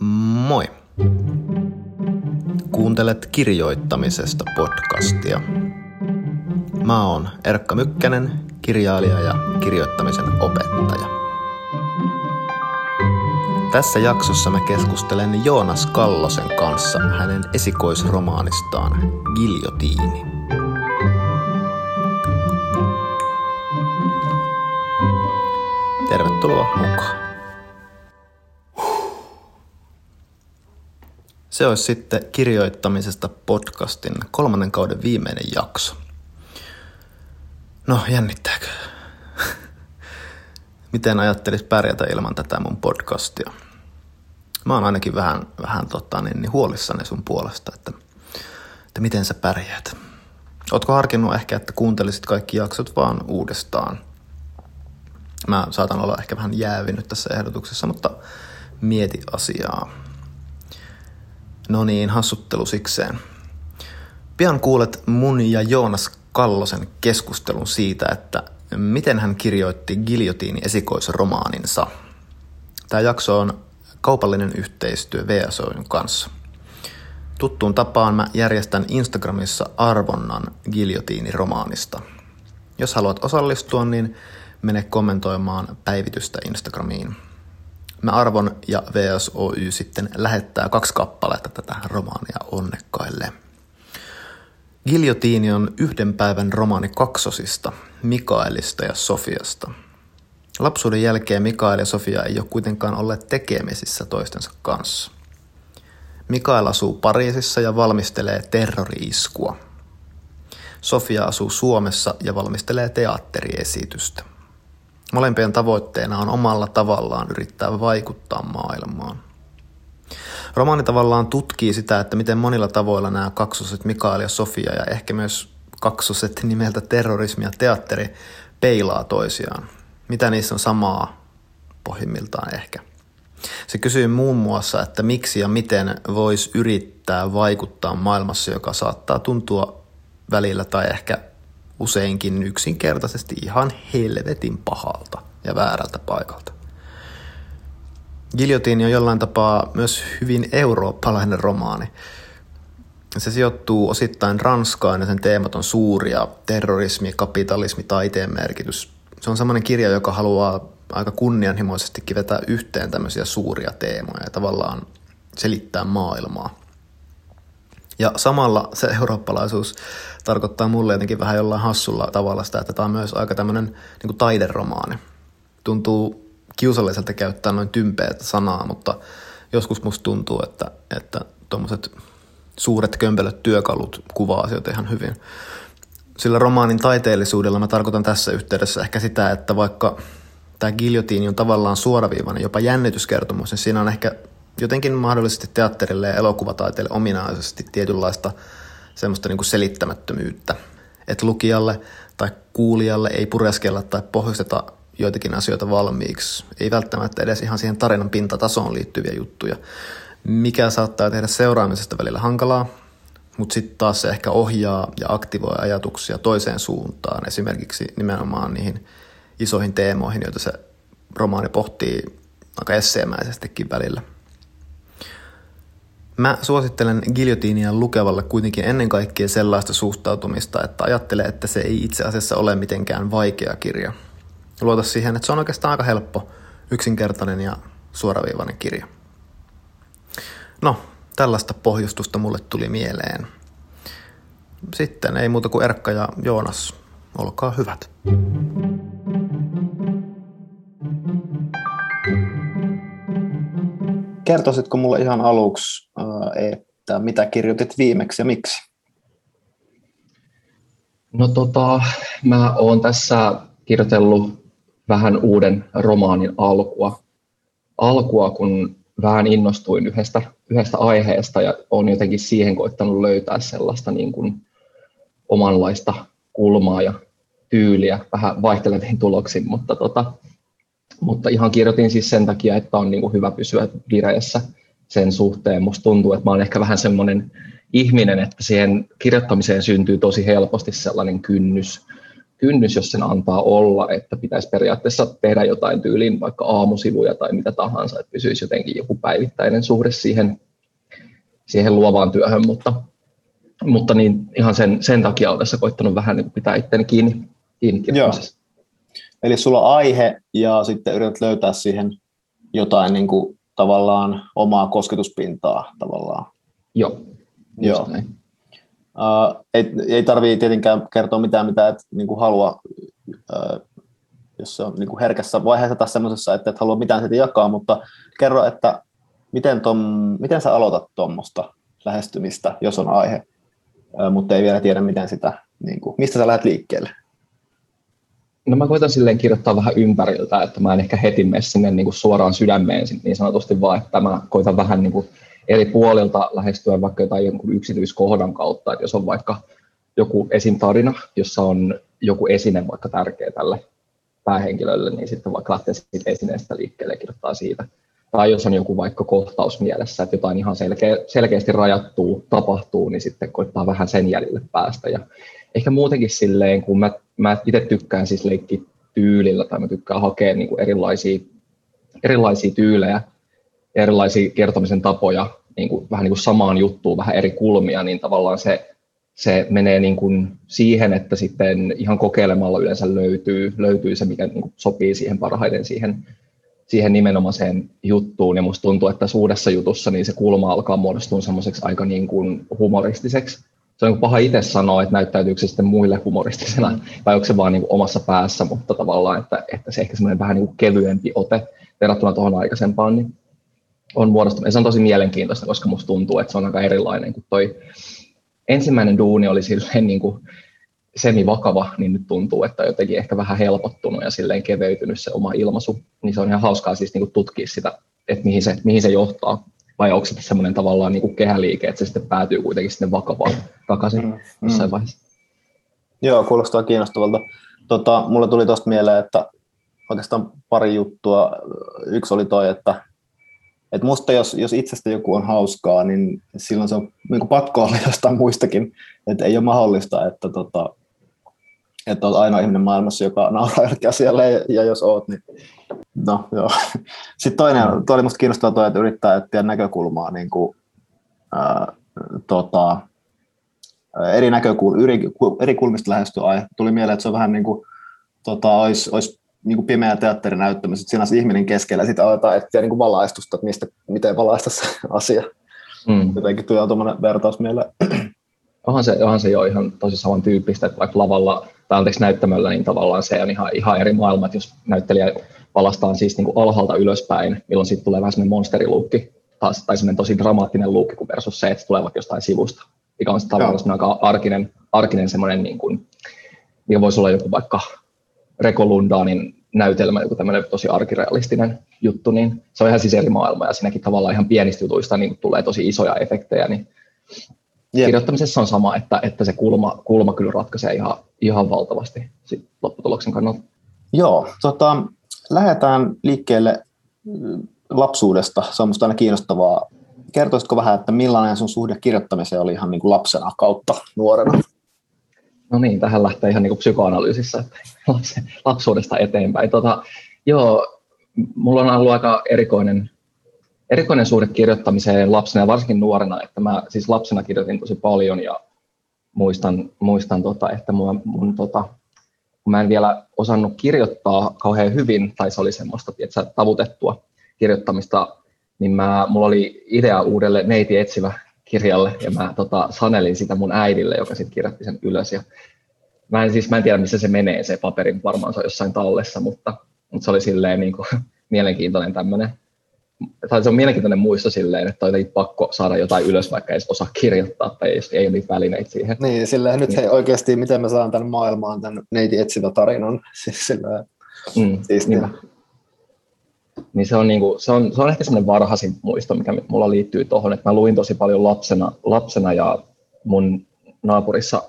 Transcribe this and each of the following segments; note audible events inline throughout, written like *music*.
Moi! Kuuntelet kirjoittamisesta podcastia. Mä oon Erkka Mykkänen, kirjailija ja kirjoittamisen opettaja. Tässä jaksossa mä keskustelen Joonas Kallosen kanssa hänen esikoisromaanistaan Giljotiini. Tervetuloa mukaan. Se olisi sitten kirjoittamisesta podcastin kolmannen kauden viimeinen jakso. No, jännittääkö? *laughs* Miten ajattelis pärjätä ilman tätä mun podcastia? Mä oon ainakin vähän, vähän tota, niin, niin huolissani sun puolesta, että, että miten sä pärjäät. Ootko harkinnut ehkä, että kuuntelisit kaikki jaksot vaan uudestaan? Mä saatan olla ehkä vähän jäävinyt tässä ehdotuksessa, mutta mieti asiaa. No niin, hassuttelu sikseen. Pian kuulet mun ja Joonas Kallosen keskustelun siitä, että miten hän kirjoitti Giljotiini esikoisromaaninsa. Tämä jakso on kaupallinen yhteistyö VSOin kanssa. Tuttuun tapaan mä järjestän Instagramissa arvonnan Giljotiini-romaanista. Jos haluat osallistua, niin mene kommentoimaan päivitystä Instagramiin. Mä Arvon ja VSOY sitten lähettää kaksi kappaletta tätä romaania onnekkaille. Giljotiini on yhden päivän romaani kaksosista, Mikaelista ja Sofiasta. Lapsuuden jälkeen Mikael ja Sofia ei ole kuitenkaan olleet tekemisissä toistensa kanssa. Mikael asuu Pariisissa ja valmistelee terrori-iskua. Sofia asuu Suomessa ja valmistelee teatteriesitystä. Molempien tavoitteena on omalla tavallaan yrittää vaikuttaa maailmaan. Romaani tavallaan tutkii sitä, että miten monilla tavoilla nämä kaksoset Mikael ja Sofia ja ehkä myös kaksoset nimeltä terrorismi ja teatteri peilaa toisiaan. Mitä niissä on samaa pohjimmiltaan ehkä. Se kysyy muun muassa, että miksi ja miten voisi yrittää vaikuttaa maailmassa, joka saattaa tuntua välillä tai ehkä useinkin yksinkertaisesti ihan helvetin pahalta ja väärältä paikalta. Giljotiini on jollain tapaa myös hyvin eurooppalainen romaani. Se sijoittuu osittain Ranskaan ja sen teemat on suuria. Terrorismi, kapitalismi, taiteen merkitys. Se on sellainen kirja, joka haluaa aika kunnianhimoisestikin vetää yhteen tämmöisiä suuria teemoja ja tavallaan selittää maailmaa. Ja samalla se eurooppalaisuus tarkoittaa mulle jotenkin vähän jollain hassulla tavalla sitä, että tämä on myös aika tämmöinen niin kuin taideromaani. Tuntuu kiusalliselta käyttää noin tympeät sanaa, mutta joskus musta tuntuu, että, että suuret kömpelöt työkalut kuvaa asioita ihan hyvin. Sillä romaanin taiteellisuudella mä tarkoitan tässä yhteydessä ehkä sitä, että vaikka tämä giljotiini on tavallaan suoraviivainen, jopa jännityskertomus, niin siinä on ehkä jotenkin mahdollisesti teatterille ja elokuvataiteelle ominaisesti tietynlaista semmoista niin kuin selittämättömyyttä. Että lukijalle tai kuulijalle ei pureskella tai pohjusteta joitakin asioita valmiiksi. Ei välttämättä edes ihan siihen tarinan pintatasoon liittyviä juttuja, mikä saattaa tehdä seuraamisesta välillä hankalaa, mutta sitten taas se ehkä ohjaa ja aktivoi ajatuksia toiseen suuntaan, esimerkiksi nimenomaan niihin isoihin teemoihin, joita se romaani pohtii aika esseemäisestikin välillä – Mä suosittelen giljotiinia lukevalle kuitenkin ennen kaikkea sellaista suhtautumista, että ajattelee, että se ei itse asiassa ole mitenkään vaikea kirja. Luota siihen, että se on oikeastaan aika helppo, yksinkertainen ja suoraviivainen kirja. No, tällaista pohjustusta mulle tuli mieleen. Sitten ei muuta kuin Erkka ja Joonas, olkaa hyvät. Kertoisitko mulle ihan aluksi että mitä kirjoitit viimeksi ja miksi? No tota, mä oon tässä kirjoitellut vähän uuden romaanin alkua. Alkua, kun vähän innostuin yhdestä, yhdestä aiheesta ja on jotenkin siihen koittanut löytää sellaista niin kuin omanlaista kulmaa ja tyyliä vähän vaihteleviin tuloksiin, mutta, tota, mutta ihan kirjoitin siis sen takia, että on niin kuin hyvä pysyä vireessä – sen suhteen. Musta tuntuu, että mä olen ehkä vähän semmoinen ihminen, että siihen kirjoittamiseen syntyy tosi helposti sellainen kynnys, kynnys, jos sen antaa olla, että pitäisi periaatteessa tehdä jotain tyylin, vaikka aamusivuja tai mitä tahansa, että pysyisi jotenkin joku päivittäinen suhde siihen, siihen luovaan työhön, mutta, mutta niin ihan sen, sen takia olen tässä koittanut vähän niin pitää itteni kiinni, kiinni Joo. Eli sulla on aihe ja sitten yrität löytää siihen jotain niin kuin, tavallaan omaa kosketuspintaa tavallaan. Joo. Joo. Näin. Uh, ei, ei tarvitse tietenkään kertoa mitään, mitä et niin kuin halua, uh, jos se on niin kuin herkässä vaiheessa tai semmoisessa, että et halua mitään siitä jakaa, mutta kerro, että miten, tom, miten sä aloitat tuommoista lähestymistä, jos on aihe, uh, mutta ei vielä tiedä, miten sitä, niin kuin, mistä sä lähdet liikkeelle? No mä koitan silleen kirjoittaa vähän ympäriltä, että mä en ehkä heti mene sinne niin kuin suoraan sydämeen niin sanotusti, vaan että mä koitan vähän niin kuin eri puolilta lähestyä vaikka jotain jonkun yksityiskohdan kautta, että jos on vaikka joku esintarina, jossa on joku esine vaikka tärkeä tälle päähenkilölle, niin sitten vaikka lähtee siitä esineestä liikkeelle ja kirjoittaa siitä. Tai jos on joku vaikka kohtaus mielessä, että jotain ihan selkeä, selkeästi rajattuu, tapahtuu, niin sitten koittaa vähän sen jäljelle päästä. Ja ehkä muutenkin silleen, kun mä, mä itse tykkään siis leikki tyylillä tai mä tykkään hakea niin kuin erilaisia, erilaisia tyylejä, erilaisia kertomisen tapoja niin kuin, vähän niin kuin samaan juttuun, vähän eri kulmia, niin tavallaan se, se menee niin kuin siihen, että sitten ihan kokeilemalla yleensä löytyy, löytyy se, mikä niin kuin sopii siihen parhaiten siihen, siihen nimenomaiseen juttuun. Ja musta tuntuu, että suudessa jutussa niin se kulma alkaa muodostua semmoiseksi aika niin kuin humoristiseksi. Se on paha itse sanoa, että näyttäytyykö se sitten muille humoristisena, mm. vai onko se vaan niin kuin omassa päässä, mutta tavallaan, että, että se ehkä semmoinen vähän niin kuin kevyempi ote verrattuna tuohon aikaisempaan, niin on muodostunut. Ja se on tosi mielenkiintoista, koska musta tuntuu, että se on aika erilainen kuin toi ensimmäinen duuni oli silleen niin kuin semi-vakava, niin nyt tuntuu, että on jotenkin ehkä vähän helpottunut ja silleen keveytynyt se oma ilmaisu. Niin se on ihan hauskaa siis niin kuin tutkia sitä, että mihin se, mihin se johtaa. Vai onko se semmoinen tavallaan niin kuin kehäliike, että se sitten päätyy kuitenkin sinne vakavaan takaisin mm, jossain mm. vaiheessa. Joo, kuulostaa kiinnostavalta. Tota, mulle tuli tuosta mieleen, että oikeastaan pari juttua. Yksi oli toi, että et musta jos, jos itsestä joku on hauskaa, niin silloin se on niin pakko olla jostain muistakin. Että ei ole mahdollista, että, tota, että olet ainoa ihminen maailmassa, joka nauraa jollekin asialle, ja, ja jos oot, niin no joo. *laughs* Sitten toinen, toi oli musta kiinnostavaa toi, että yrittää etsiä näkökulmaa niin kuin, ää, tota, eri näkökulmista, eri, eri kulmista lähestyä aihe. Tuli mieleen, että se on vähän niin kuin, tota, olisi, olisi niin kuin pimeä teatterinäyttämä, sitten siinä on se ihminen keskellä, ja sitten aletaan etsiä niin kuin valaistusta, että mistä, miten valaista se *laughs* asia. Mm. Jotenkin tulee tuommoinen vertaus mieleen. *clears throat* Onhan se, onhan se jo ihan tosi samantyyppistä, että vaikka lavalla tai anteeksi näyttämöllä, niin tavallaan se on ihan, ihan eri maailma, että jos näyttelijä valastaan siis niin kuin alhaalta ylöspäin, milloin sitten tulee vähän semmoinen monsteriluukki, taas, tai semmoinen tosi dramaattinen luukki kuin versus se, että se tulee vaikka jostain sivusta, mikä on sitten tavallaan aika arkinen, arkinen semmoinen, niin kuin, mikä voisi olla joku vaikka Reko Lundaanin näytelmä, joku tämmöinen tosi arkirealistinen juttu, niin se on ihan siis eri maailma ja siinäkin tavallaan ihan pienistä jutuista niin tulee tosi isoja efektejä, niin yep. kirjoittamisessa on sama, että, että se kulma, kulma kyllä ratkaisee ihan, ihan valtavasti sit lopputuloksen kannalta. Joo, tota, lähdetään liikkeelle mm, lapsuudesta, se on minusta aina kiinnostavaa. Kertoisitko vähän, että millainen sun suhde kirjoittamiseen oli ihan niin kuin lapsena kautta nuorena? No niin, tähän lähtee ihan niin kuin psykoanalyysissä *laughs* lapsuudesta eteenpäin. Tota, joo, mulla on ollut aika erikoinen, erikoinen suhde kirjoittamiseen lapsena ja varsinkin nuorena, että mä siis lapsena kirjoitin tosi paljon ja muistan, muistan tota, että mun, mun tota, kun mä en vielä osannut kirjoittaa kauhean hyvin, tai se oli semmoista tiedätkö, tavutettua kirjoittamista, niin mä, mulla oli idea uudelle neiti etsivä kirjalle ja mä tota, sanelin sitä mun äidille, joka sitten kirjoitti sen ylös. Ja mä, en, siis, mä en tiedä, missä se menee, se paperi, varmaan se on jossain tallessa, mutta, mutta se oli silleen niin kuin, *laughs* mielenkiintoinen tämmöinen, tai se on mielenkiintoinen muisto silleen, että on pakko saada jotain ylös, vaikka ei osaa kirjoittaa tai ei, ei ole niitä välineitä siihen. Niin, silleen nyt niin. hei, oikeasti, miten mä saan tämän maailmaan tämän neiti etsivä tarinan, *laughs* siis silleen, mm, siis, niin. Niin se on, niin kuin, se on, se on ehkä semmoinen varhaisin muisto, mikä mulla liittyy tuohon, että mä luin tosi paljon lapsena, lapsena ja mun naapurissa,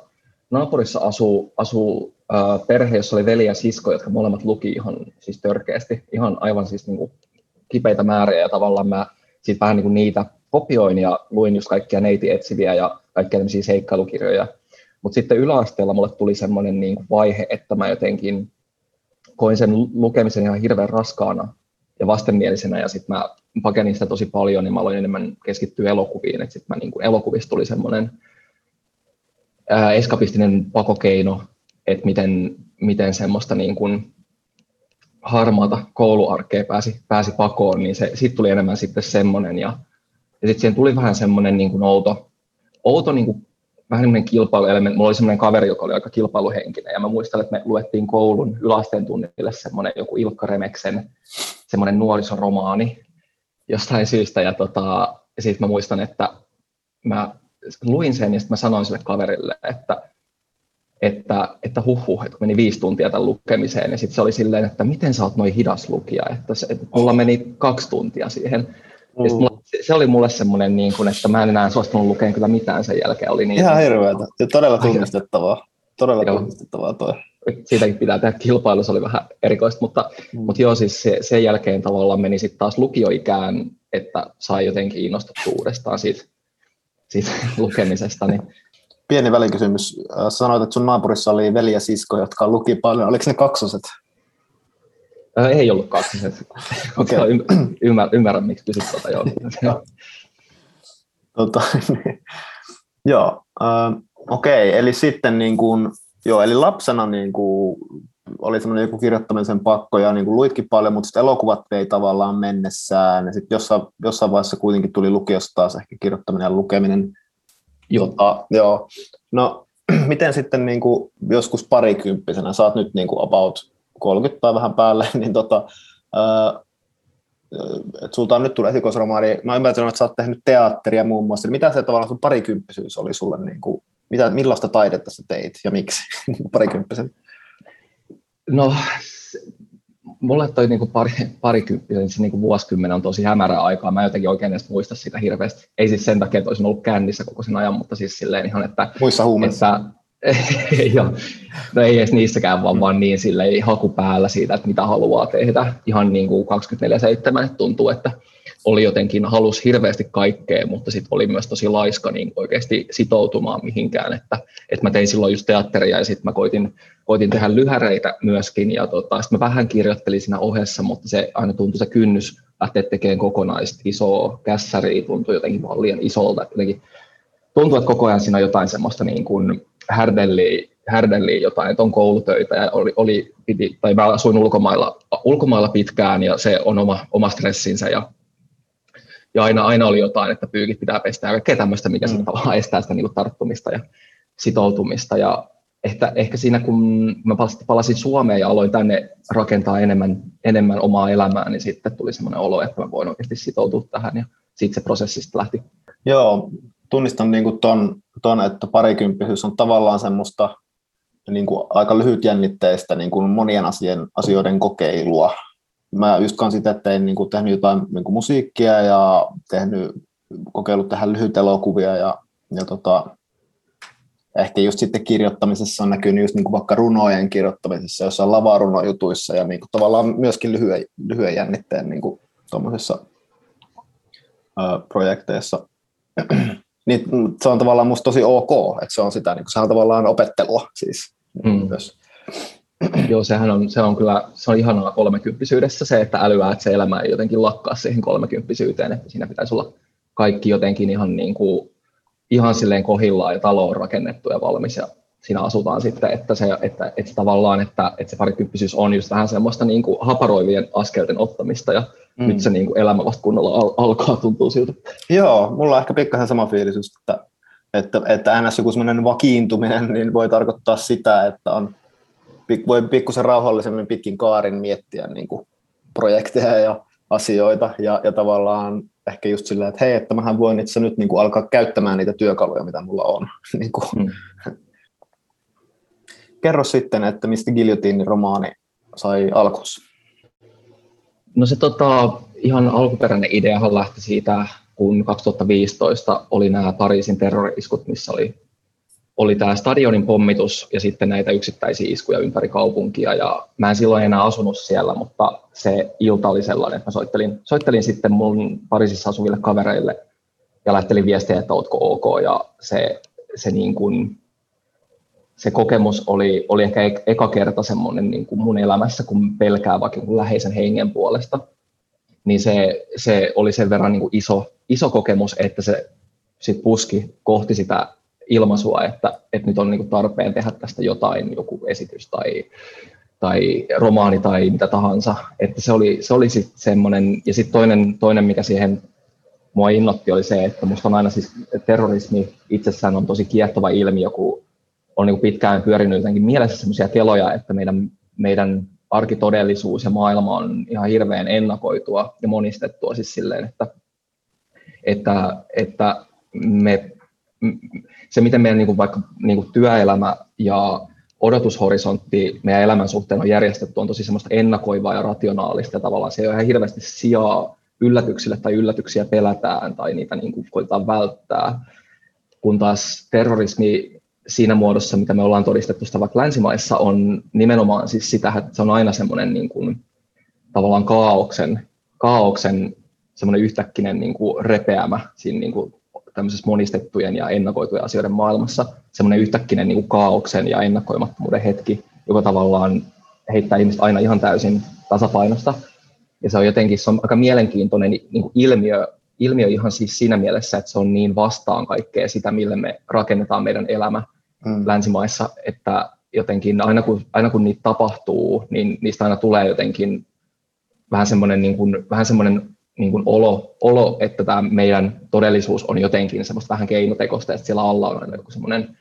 naapurissa asuu, asuu äh, perhe, jossa oli veli ja sisko, jotka molemmat luki ihan siis törkeästi, ihan aivan siis niin kuin kipeitä määriä ja tavallaan mä siitä vähän niin kuin niitä kopioin ja luin just kaikkia neiti etsiviä ja kaikkia tämmöisiä seikkailukirjoja. Mutta sitten yläasteella mulle tuli semmoinen niin kuin vaihe, että mä jotenkin koin sen lukemisen ihan hirveän raskaana ja vastenmielisenä, ja sitten mä pakenin sitä tosi paljon, niin mä aloin enemmän keskittyä elokuviin, että sitten niin elokuvista tuli semmoinen eskapistinen pakokeino, että miten, miten semmoista niin kuin harmaata kouluarkea pääsi, pääsi pakoon, niin se, siitä tuli enemmän sitten semmoinen, ja, ja sitten siihen tuli vähän semmoinen niin kuin outo, outo niin kuin, vähän semmoinen kilpailuelementti. Mulla oli semmoinen kaveri, joka oli aika kilpailuhenkinen, ja mä muistan, että me luettiin koulun yläasteen tunnille semmoinen joku Ilkka Remeksen semmoinen nuorisoromaani jostain syystä, ja, tota, ja sitten mä muistan, että mä luin sen, ja sitten mä sanoin sille kaverille, että että, että huh, että meni viisi tuntia tämän lukemiseen, ja sitten se oli silleen, että miten sä oot noin hidas lukija, että, se, että mulla meni kaksi tuntia siihen. Mm. Ja mulla, se oli mulle semmoinen, niin kuin, että mä en enää suostunut lukemaan kyllä mitään sen jälkeen. Oli niin, Ihan hirveätä, ja todella tunnistettavaa. Todella joo. tunnistettavaa toi. Siitäkin pitää tehdä kilpailu, se oli vähän erikoista, mutta, mm. mutta joo, siis se, sen jälkeen tavallaan meni sitten taas lukioikään, että sai jotenkin innostettua uudestaan siitä, siitä *laughs* lukemisesta, niin pieni välikysymys. Äh, sanoit, että sun naapurissa oli veli ja sisko, jotka luki paljon. Oliko ne kaksoset? Äh, ei ollut kaksoset. *laughs* Okay. ymmärrän, ymmärrän, miksi kysyt tuota. Joo. *laughs* tota, niin. *laughs* joo. Äh, Okei, okay. eli sitten niin kuin, joo, eli lapsena niin kuin, oli semmoinen joku kirjoittamisen pakko ja niin kuin luitkin paljon, mutta sitten elokuvat vei tavallaan mennessään. Ja sitten jossain, jossain vaiheessa kuitenkin tuli lukiosta taas ehkä kirjoittaminen ja lukeminen Jota, joo. No, *clears throat* miten sitten niin kuin joskus parikymppisenä, sä oot nyt niin kuin about 30 tai vähän päälle, *laughs* niin tota, että sulta on nyt tullut esikoisromaani, mä ymmärrän, että sä oot tehnyt teatteria muun muassa, mitä se tavallaan sun parikymppisyys oli sulle, niin kuin, mitä, millaista taidetta sä teit ja miksi *laughs* parikymppisen? No mulle toi niinku pari, parikymppinen, se niinku vuosikymmen on tosi hämärä aikaa. Mä jotenkin oikein edes muista sitä hirveästi. Ei siis sen takia, että olisin ollut kännissä koko sen ajan, mutta siis silleen ihan, että... Muissa huumeissa. *laughs* No ei edes niissäkään, vaan, vaan niin silleen haku päällä siitä, että mitä haluaa tehdä. Ihan niin kuin 24-7 tuntuu, että oli jotenkin, halus hirveästi kaikkea, mutta sitten oli myös tosi laiska niin oikeasti sitoutumaan mihinkään, että, että mä tein silloin just teatteria ja sitten mä koitin, koitin tehdä lyhäreitä myöskin ja tota, sitten mä vähän kirjoittelin siinä ohessa, mutta se aina tuntui se kynnys lähteä tekemään kokonaista isoa kässäriä, tuntui jotenkin vaan liian isolta, jotenkin tuntui, että koko ajan siinä on jotain semmoista niin kuin härdelliä, härdelliä jotain, että on koulutöitä ja oli, oli piti, tai mä asuin ulkomailla, ulkomailla pitkään ja se on oma, oma stressinsä ja ja aina, aina oli jotain, että pyykit pitää pestä ja kaikkea tämmöistä, mikä mm. tavallaan estää sitä niin kuin tarttumista ja sitoutumista. Ja ehkä, ehkä siinä, kun mä palasin Suomeen ja aloin tänne rakentaa enemmän, enemmän omaa elämää, niin sitten tuli semmoinen olo, että mä voin oikeasti sitoutua tähän ja sitten se prosessista lähti. Joo, tunnistan niin kuin ton, ton, että parikymppisyys on tavallaan semmoista niin kuin aika lyhytjännitteistä niin kuin monien asioiden, asioiden kokeilua, mä just kanssa itse tein, niin kuin, tehnyt jotain niin kuin musiikkia ja tehnyt, kokeillut tehdä lyhyt elokuvia ja, ja tota, ehkä just sitten kirjoittamisessa on näkynyt just niin kuin vaikka runojen kirjoittamisessa, jossain lavarunojutuissa ja niin kuin tavallaan myöskin lyhyen, lyhyen jännitteen *clears throat* niin kuin tuommoisissa projekteissa. niin se on tavallaan musta tosi ok, että se on sitä, niin kuin, se on tavallaan opettelua siis mm. myös. Joo, sehän on, se on kyllä se on ihanaa kolmekymppisyydessä se, että älyää, että se elämä ei jotenkin lakkaa siihen kolmekymppisyyteen, että siinä pitäisi olla kaikki jotenkin ihan, niin kuin, ihan silleen kohillaan ja talo on rakennettu ja valmis ja siinä asutaan sitten, että se, että, että tavallaan, että, että se parikymppisyys on just vähän semmoista niin kuin haparoivien askelten ottamista ja mm. nyt se niin kuin elämä vasta kunnolla al- alkaa tuntua siltä. Joo, mulla on ehkä pikkasen sama fiilis just, että, että, että ns. joku semmoinen vakiintuminen niin voi tarkoittaa sitä, että on voi pikkusen rauhallisemmin pitkin kaarin miettiä niin kuin projekteja ja asioita ja, ja tavallaan ehkä just sillä, että hei, että mähän voin itse nyt niin kuin alkaa käyttämään niitä työkaluja, mitä mulla on. *laughs* niin kuin. Mm. Kerro sitten, että mistä Guillotinin romaani sai alkunsa? No se tota, ihan alkuperäinen ideahan lähti siitä, kun 2015 oli nämä Pariisin terrori-iskut, missä oli oli tämä stadionin pommitus ja sitten näitä yksittäisiä iskuja ympäri kaupunkia. Ja mä en silloin enää asunut siellä, mutta se ilta oli sellainen, että mä soittelin, soittelin sitten mun Pariisissa asuville kavereille ja lähettelin viestiä, että ootko ok. Ja se, se niin kuin, se kokemus oli, oli ehkä eka kerta semmoinen niin kuin mun elämässä, kun pelkää vaikka niin läheisen hengen puolesta, niin se, se oli sen verran niin kuin iso, iso kokemus, että se sit puski kohti sitä ilmaisua, että, että nyt on niin kuin tarpeen tehdä tästä jotain, joku esitys tai, tai romaani tai mitä tahansa. Että se oli, se oli sitten semmoinen, ja sitten toinen, toinen, mikä siihen mua innotti, oli se, että musta on aina siis terrorismi itsessään on tosi kiehtova ilmiö, kun on niin pitkään pyörinyt jotenkin mielessä sellaisia keloja, että meidän, meidän arkitodellisuus ja maailma on ihan hirveän ennakoitua ja monistettua siis silleen, että, että, että me, se, miten meidän niin kuin vaikka niin kuin työelämä ja odotushorisontti meidän elämän suhteen on järjestetty, on tosi semmoista ennakoivaa ja rationaalista ja tavallaan se ei ole ihan hirveästi sijaa yllätyksille tai yllätyksiä pelätään tai niitä niin kuin koitetaan välttää, kun taas terrorismi siinä muodossa, mitä me ollaan todistettu sitä vaikka länsimaissa, on nimenomaan siis sitä, että se on aina semmoinen niin kuin, tavallaan kaauksen, kaauksen semmoinen yhtäkkinen niin kuin repeämä siinä niin kuin tämmöisessä monistettujen ja ennakoitujen asioiden maailmassa, semmoinen yhtäkkinen niin kuin kaauksen ja ennakoimattomuuden hetki, joka tavallaan heittää ihmiset aina ihan täysin tasapainosta. Ja se on jotenkin se on aika mielenkiintoinen niin kuin ilmiö, ilmiö ihan siis siinä mielessä, että se on niin vastaan kaikkea sitä, millä me rakennetaan meidän elämä mm. länsimaissa, että jotenkin aina kun, aina kun niitä tapahtuu, niin niistä aina tulee jotenkin vähän semmoinen, niin kuin, vähän semmoinen niin kuin olo, olo, että tämä meidän todellisuus on jotenkin semmoista vähän keinotekosta, että siellä alla on aina joku semmoinen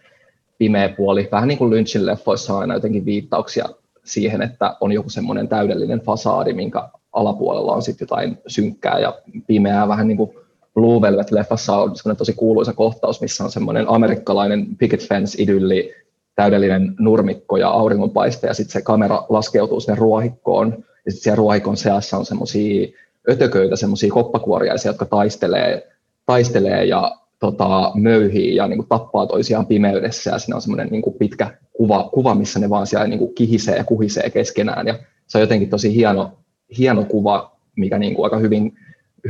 pimeä puoli. Vähän niin kuin Lynchin leffoissa on aina jotenkin viittauksia siihen, että on joku semmoinen täydellinen fasaadi, minkä alapuolella on sitten jotain synkkää ja pimeää, vähän niin kuin Blue Velvet-leffassa on semmoinen tosi kuuluisa kohtaus, missä on semmoinen amerikkalainen picket fence-idylli, täydellinen nurmikko ja auringonpaiste, ja sitten se kamera laskeutuu sinne ruohikkoon, ja sitten siellä ruohikon seassa on semmoisia ötököitä, semmoisia koppakuoriaisia, jotka taistelee, taistelee ja tota, möyhii ja niin kuin, tappaa toisiaan pimeydessä, ja siinä on semmoinen niin kuin, pitkä kuva, kuva, missä ne vaan siellä niin kuin, kihisee ja kuhisee keskenään, ja se on jotenkin tosi hieno, hieno kuva, mikä niin kuin, aika hyvin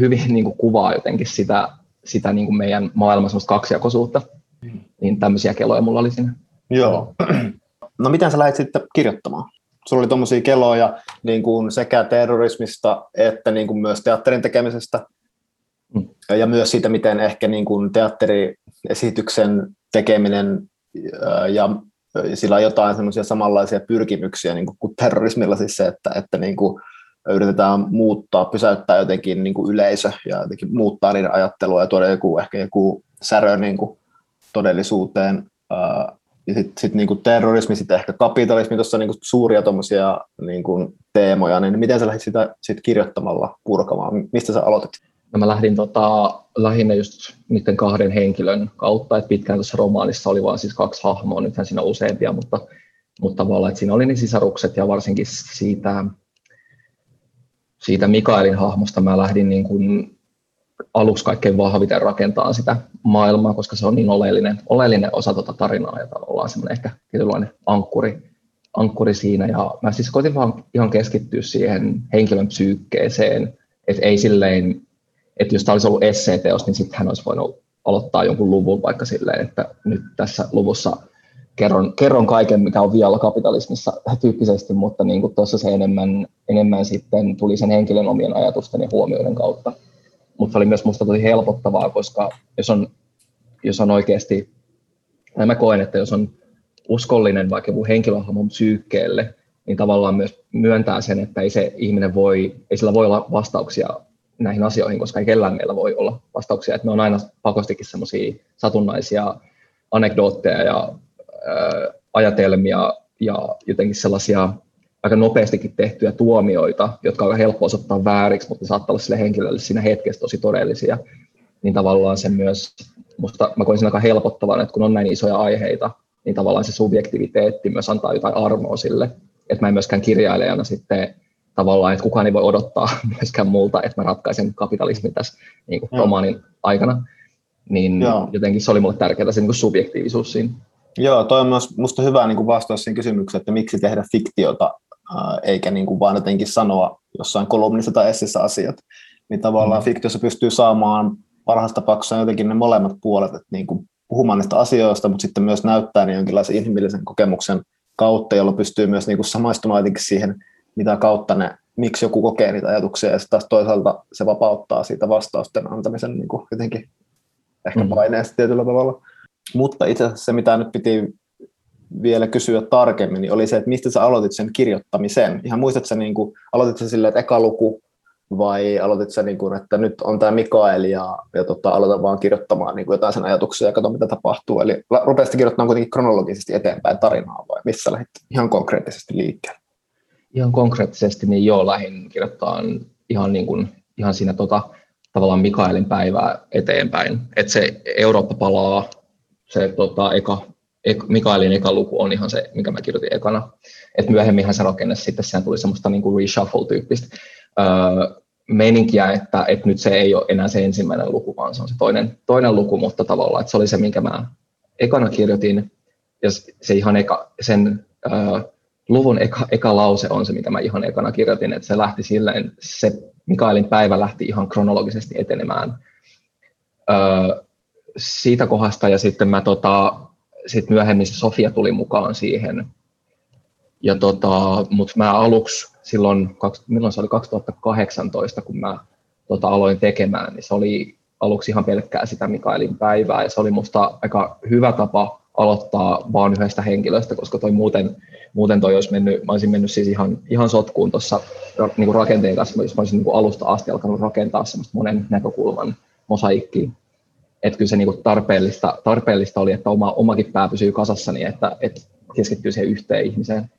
hyvin niin kuin kuvaa jotenkin sitä, sitä niin kuin meidän maailman kaksijakoisuutta. Mm. Niin tämmöisiä keloja mulla oli siinä. Joo. *clears throat* No miten sä lähdit sitten kirjoittamaan? Sulla oli tuommoisia keloja niin kuin sekä terrorismista että niin kuin myös teatterin tekemisestä. Mm. Ja myös siitä, miten ehkä niin kuin teatteriesityksen tekeminen ja sillä on jotain semmoisia samanlaisia pyrkimyksiä niin kuin terrorismilla siis se, että, että niin kuin yritetään muuttaa, pysäyttää jotenkin niin kuin yleisö ja jotenkin muuttaa niiden ajattelua ja tuoda joku, ehkä joku särö niin kuin todellisuuteen. Ja sitten sit niin kuin terrorismi, sitten ehkä kapitalismi, tuossa niin kuin suuria tuommoisia niin kuin teemoja, niin miten sä lähdit sitä sit kirjoittamalla purkamaan? Mistä sä aloitit? No mä lähdin tota, lähinnä just niiden kahden henkilön kautta, että pitkään tuossa romaanissa oli vain siis kaksi hahmoa, nythän siinä on useampia, mutta, mutta tavallaan, että siinä oli ne sisarukset ja varsinkin siitä siitä Mikaelin hahmosta mä lähdin niin kuin aluksi kaikkein vahviten rakentaa sitä maailmaa, koska se on niin oleellinen, oleellinen osa tuota tarinaa ja tavallaan semmoinen ehkä tietynlainen ankkuri, ankkuri siinä. Ja mä siis koitin vaan ihan keskittyä siihen henkilön psyykkeeseen, että ei silleen, että jos tämä olisi ollut esseeteos, niin sitten hän olisi voinut aloittaa jonkun luvun vaikka silleen, että nyt tässä luvussa kerron, kerron kaiken, mikä on vielä kapitalismissa tyyppisesti, mutta niin tuossa se enemmän, enemmän sitten tuli sen henkilön omien ajatusten ja huomioiden kautta. Mutta se oli myös minusta tosi helpottavaa, koska jos on, jos on oikeasti, mä koen, että jos on uskollinen vaikka joku henkilöhahmon psyykkeelle, niin tavallaan myös myöntää sen, että ei se ihminen voi, ei sillä voi olla vastauksia näihin asioihin, koska ei kellään meillä voi olla vastauksia. Että ne on aina pakostikin semmoisia satunnaisia anekdootteja ja ajatelmia ja jotenkin sellaisia aika nopeastikin tehtyjä tuomioita, jotka on aika helppo osoittaa vääriksi, mutta saattaa olla sille henkilölle siinä hetkessä tosi todellisia, niin tavallaan se myös, musta mä koin sen aika helpottavan, että kun on näin isoja aiheita, niin tavallaan se subjektiviteetti myös antaa jotain armoa sille, että mä en myöskään kirjailijana sitten tavallaan, että kukaan ei voi odottaa *laughs* myöskään multa, että mä ratkaisen kapitalismin tässä niin kuin romaanin aikana, niin Joo. jotenkin se oli mulle tärkeää se niin kuin subjektiivisuus siinä. Joo, toi on myös musta hyvä niin kuin vastaus siihen kysymykseen, että miksi tehdä fiktiota, eikä niin kuin vaan jotenkin sanoa jossain kolumnissa tai essissä asiat. Niin tavallaan mm. fiktiossa pystyy saamaan parhaassa tapauksessa jotenkin ne molemmat puolet, että niin kuin puhumaan niistä asioista, mutta sitten myös näyttää niin jonkinlaisen inhimillisen kokemuksen kautta, jolla pystyy myös niin kuin samaistumaan jotenkin siihen, mitä kautta ne, miksi joku kokee niitä ajatuksia, ja sitten taas toisaalta se vapauttaa siitä vastausten antamisen niin kuin jotenkin ehkä mm. paineesta tietyllä tavalla. Mutta itse asiassa se, mitä nyt piti vielä kysyä tarkemmin, niin oli se, että mistä sä aloitit sen kirjoittamisen. Ihan muistatko niin kuin, aloitit sä silleen, että eka luku vai aloitit sä, niin kuin, että nyt on tämä Mikael ja, ja tota, aloitan vaan kirjoittamaan niin kuin jotain sen ajatuksia ja katso mitä tapahtuu. Eli rupesit kirjoittamaan kuitenkin kronologisesti eteenpäin tarinaa vai missä lähdit ihan konkreettisesti liikkeelle? Ihan konkreettisesti niin joo, lähdin kirjoittamaan ihan, niin kuin, ihan siinä tota, tavallaan Mikaelin päivää eteenpäin. Että se Eurooppa palaa, se tota, eka, ek, Mikaelin eka luku on ihan se, mikä mä kirjoitin ekana. Et myöhemminhän se rakennesi sitten, sehän tuli semmoista niin kuin reshuffle-tyyppistä öö, meininkiä, että, että nyt se ei ole enää se ensimmäinen luku, vaan se on se toinen, toinen luku, mutta tavallaan, että se oli se, minkä mä ekana kirjoitin, ja se ihan eka, sen öö, luvun eka, eka lause on se, mikä mä ihan ekana kirjoitin, että se lähti silleen, se Mikaelin päivä lähti ihan kronologisesti etenemään. Öö, siitä kohdasta, ja sitten mä tota, sit myöhemmin Sofia tuli mukaan siihen, ja tota, mutta mä aluksi silloin, milloin se oli 2018, kun mä tota, aloin tekemään, niin se oli aluksi ihan pelkkää sitä Mikaelin päivää, ja se oli musta aika hyvä tapa aloittaa vaan yhdestä henkilöstä, koska toi muuten, muuten toi olisi mennyt, mä olisin mennyt siis ihan, ihan sotkuun tuossa niin rakenteen kanssa, jos mä olisin niin alusta asti alkanut rakentaa semmoista monen näkökulman mosaikkiin. Että kyllä se niin kuin tarpeellista, tarpeellista oli, että oma, omakin pää pysyy kasassa, niin että, että keskittyy siihen yhteen ihmiseen.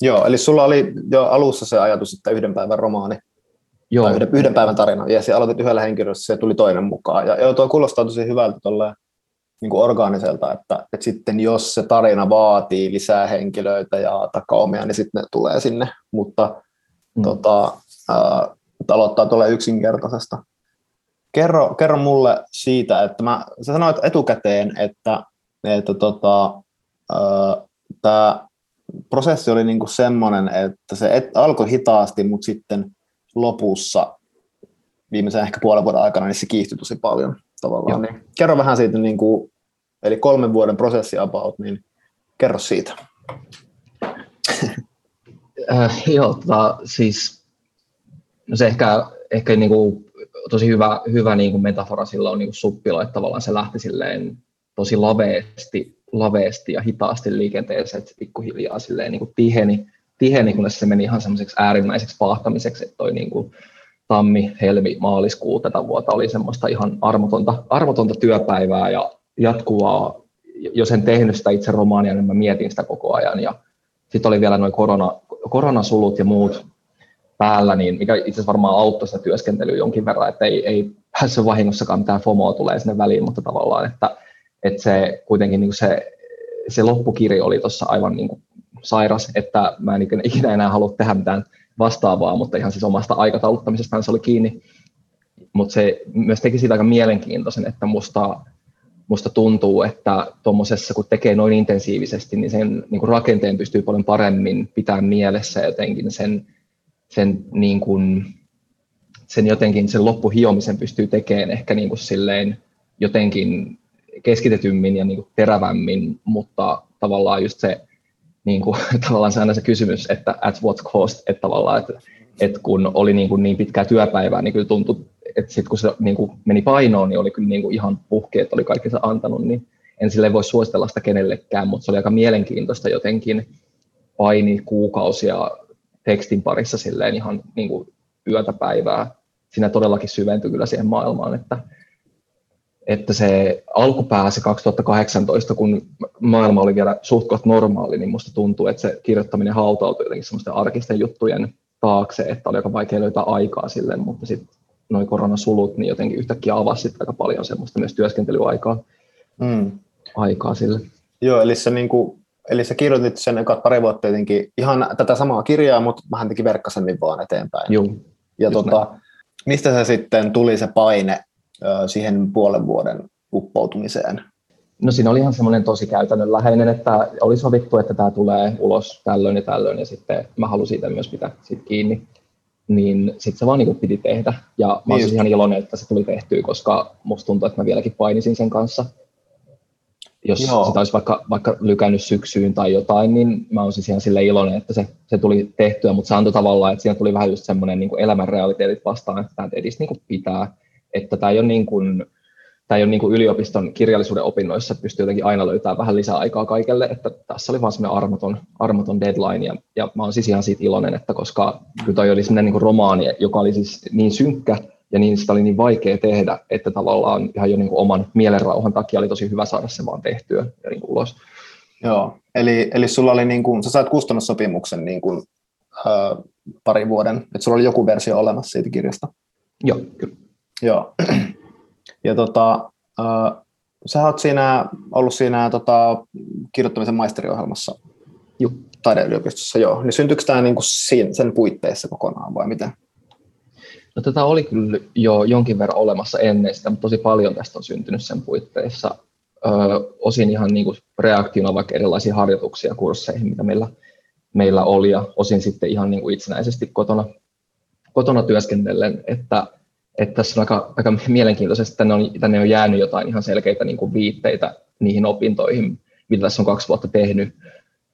Joo, eli sulla oli jo alussa se ajatus, että yhden päivän romaani, Joo. tai yhden, yhden päivän tarina, ja se aloitit yhdellä henkilöllä, se tuli toinen mukaan. Ja joo, tuo kuulostaa tosi hyvältä tuolle niin kuin orgaaniselta, että, että sitten jos se tarina vaatii lisää henkilöitä ja takaumia, niin sitten ne tulee sinne, mutta mm. tota, ää, aloittaa tuolle yksinkertaisesta. Kerro, kerro mulle siitä, että mä, sä sanoit etukäteen, että, että tota, tämä prosessi oli niinku semmoinen, että se et, alkoi hitaasti, mutta sitten lopussa viimeisen ehkä puolen vuoden aikana niin se kiihtyi tosi paljon tavallaan. Niin kerro vähän siitä, niin kuin, eli kolmen vuoden prosessi about, niin kerro siitä. *laughs* äh, joo, tota, siis no se ehkä, ehkä niin kuin, tosi hyvä, hyvä niin kuin metafora sillä on niin kuin suppilo, että tavallaan se lähti silleen tosi laveesti laveesti ja hitaasti liikenteeseen, että pikkuhiljaa silleen niin kuin tiheni, tiheni, kunnes se meni ihan semmoiseksi äärimmäiseksi pahtamiseksi, että toi niin kuin tammi, helmi, maaliskuu tätä vuotta oli semmoista ihan armotonta, armotonta työpäivää ja jatkuvaa, jos en tehnyt sitä itse romaania, niin mä mietin sitä koko ajan. Ja sitten oli vielä noin korona, koronasulut ja muut päällä, niin mikä itse asiassa varmaan auttoi sitä työskentelyä jonkin verran, että ei, ei päässyt vahingossakaan mitään FOMOa tulee sinne väliin, mutta tavallaan, että että se kuitenkin niin se, se loppukirja oli tuossa aivan niin kuin sairas, että mä en ikinä enää halua tehdä mitään vastaavaa, mutta ihan siis omasta aikatauluttamisestaan se oli kiinni. Mutta se myös teki siitä aika mielenkiintoisen, että musta, musta tuntuu, että tuommoisessa kun tekee noin intensiivisesti, niin sen niin kuin rakenteen pystyy paljon paremmin pitämään mielessä jotenkin sen, sen, niin kuin, sen jotenkin sen loppuhiomisen pystyy tekemään ehkä niin kuin silleen jotenkin keskitetymmin ja niin kuin terävämmin, mutta tavallaan just se, niin kuin, *laughs* tavallaan se aina se kysymys, että at what cost, että tavallaan, että, että kun oli niin, kuin niin pitkää työpäivää, niin kyllä tuntui, että sitten kun se niin kuin meni painoon, niin oli kyllä niin kuin ihan puhki, että oli kaikki se antanut, niin en sille voi suositella sitä kenellekään, mutta se oli aika mielenkiintoista jotenkin paini kuukausia tekstin parissa silleen ihan niin kuin yötä päivää. Siinä todellakin syventyi kyllä siihen maailmaan, että, että se alkupää, se 2018, kun maailma oli vielä suht normaali, niin musta tuntuu, että se kirjoittaminen hautautui jotenkin semmoisten arkisten juttujen taakse, että oli aika vaikea löytää aikaa sille, mutta sitten noin koronasulut, niin jotenkin yhtäkkiä avasi aika paljon semmoista myös työskentelyaikaa mm. aikaa sille. Joo, eli se, niin kuin, eli sä kirjoitit sen eka pari vuotta jotenkin ihan tätä samaa kirjaa, mutta vähän teki verkkaisemmin vaan eteenpäin. Joo, ja tota, mistä se sitten tuli se paine siihen puolen vuoden uppoutumiseen? No siinä oli ihan semmoinen tosi käytännönläheinen, että oli sovittu, että tämä tulee ulos tällöin ja tällöin, ja sitten mä halusin siitä myös pitää sit kiinni. Niin sitten se vaan niin piti tehdä, ja mä niin ihan iloinen, että se tuli tehtyä, koska musta tuntuu, että mä vieläkin painisin sen kanssa. Jos Joo. sitä olisi vaikka, vaikka lykännyt syksyyn tai jotain, niin mä olisin ihan sille iloinen, että se, se tuli tehtyä, mutta se antoi tavallaan, että siinä tuli vähän just semmoinen niin elämän realiteetit vastaan, että tämä edes niin pitää, että tämä ei ole niin kuin, tämä ei ole niin kuin yliopiston kirjallisuuden opinnoissa, että pystyy jotenkin aina löytämään vähän lisää aikaa kaikelle, että tässä oli vaan semmoinen armoton, armoton deadline, ja, ja mä olen siis ihan siitä iloinen, että koska kyllä toi oli semmoinen niin kuin romaani, joka oli siis niin synkkä, ja niin sitä oli niin vaikea tehdä, että tavallaan ihan jo niin kuin oman mielenrauhan takia oli tosi hyvä saada se vaan tehtyä ja niin kuin ulos. Joo, eli, eli sulla oli niin kuin, sä sait kustannussopimuksen niin kuin, äh, pari vuoden, että sulla oli joku versio olemassa siitä kirjasta. Joo, kyllä. Joo. *clears throat* Ja tota, äh, sä oot siinä, ollut siinä tota, kirjoittamisen maisteriohjelmassa Joo. taideyliopistossa, joo. Niin syntyykö tämä niinku sen puitteissa kokonaan vai miten? No tätä oli kyllä jo jonkin verran olemassa ennen sitä, mutta tosi paljon tästä on syntynyt sen puitteissa. Ö, osin ihan niin kuin reaktiona vaikka erilaisia harjoituksia kursseihin, mitä meillä, meillä oli, ja osin sitten ihan niin kuin itsenäisesti kotona, kotona työskennellen, että, että tässä on aika, aika mielenkiintoisesti, tänne on, tänne on jäänyt jotain ihan selkeitä niin kuin viitteitä niihin opintoihin, mitä tässä on kaksi vuotta tehnyt,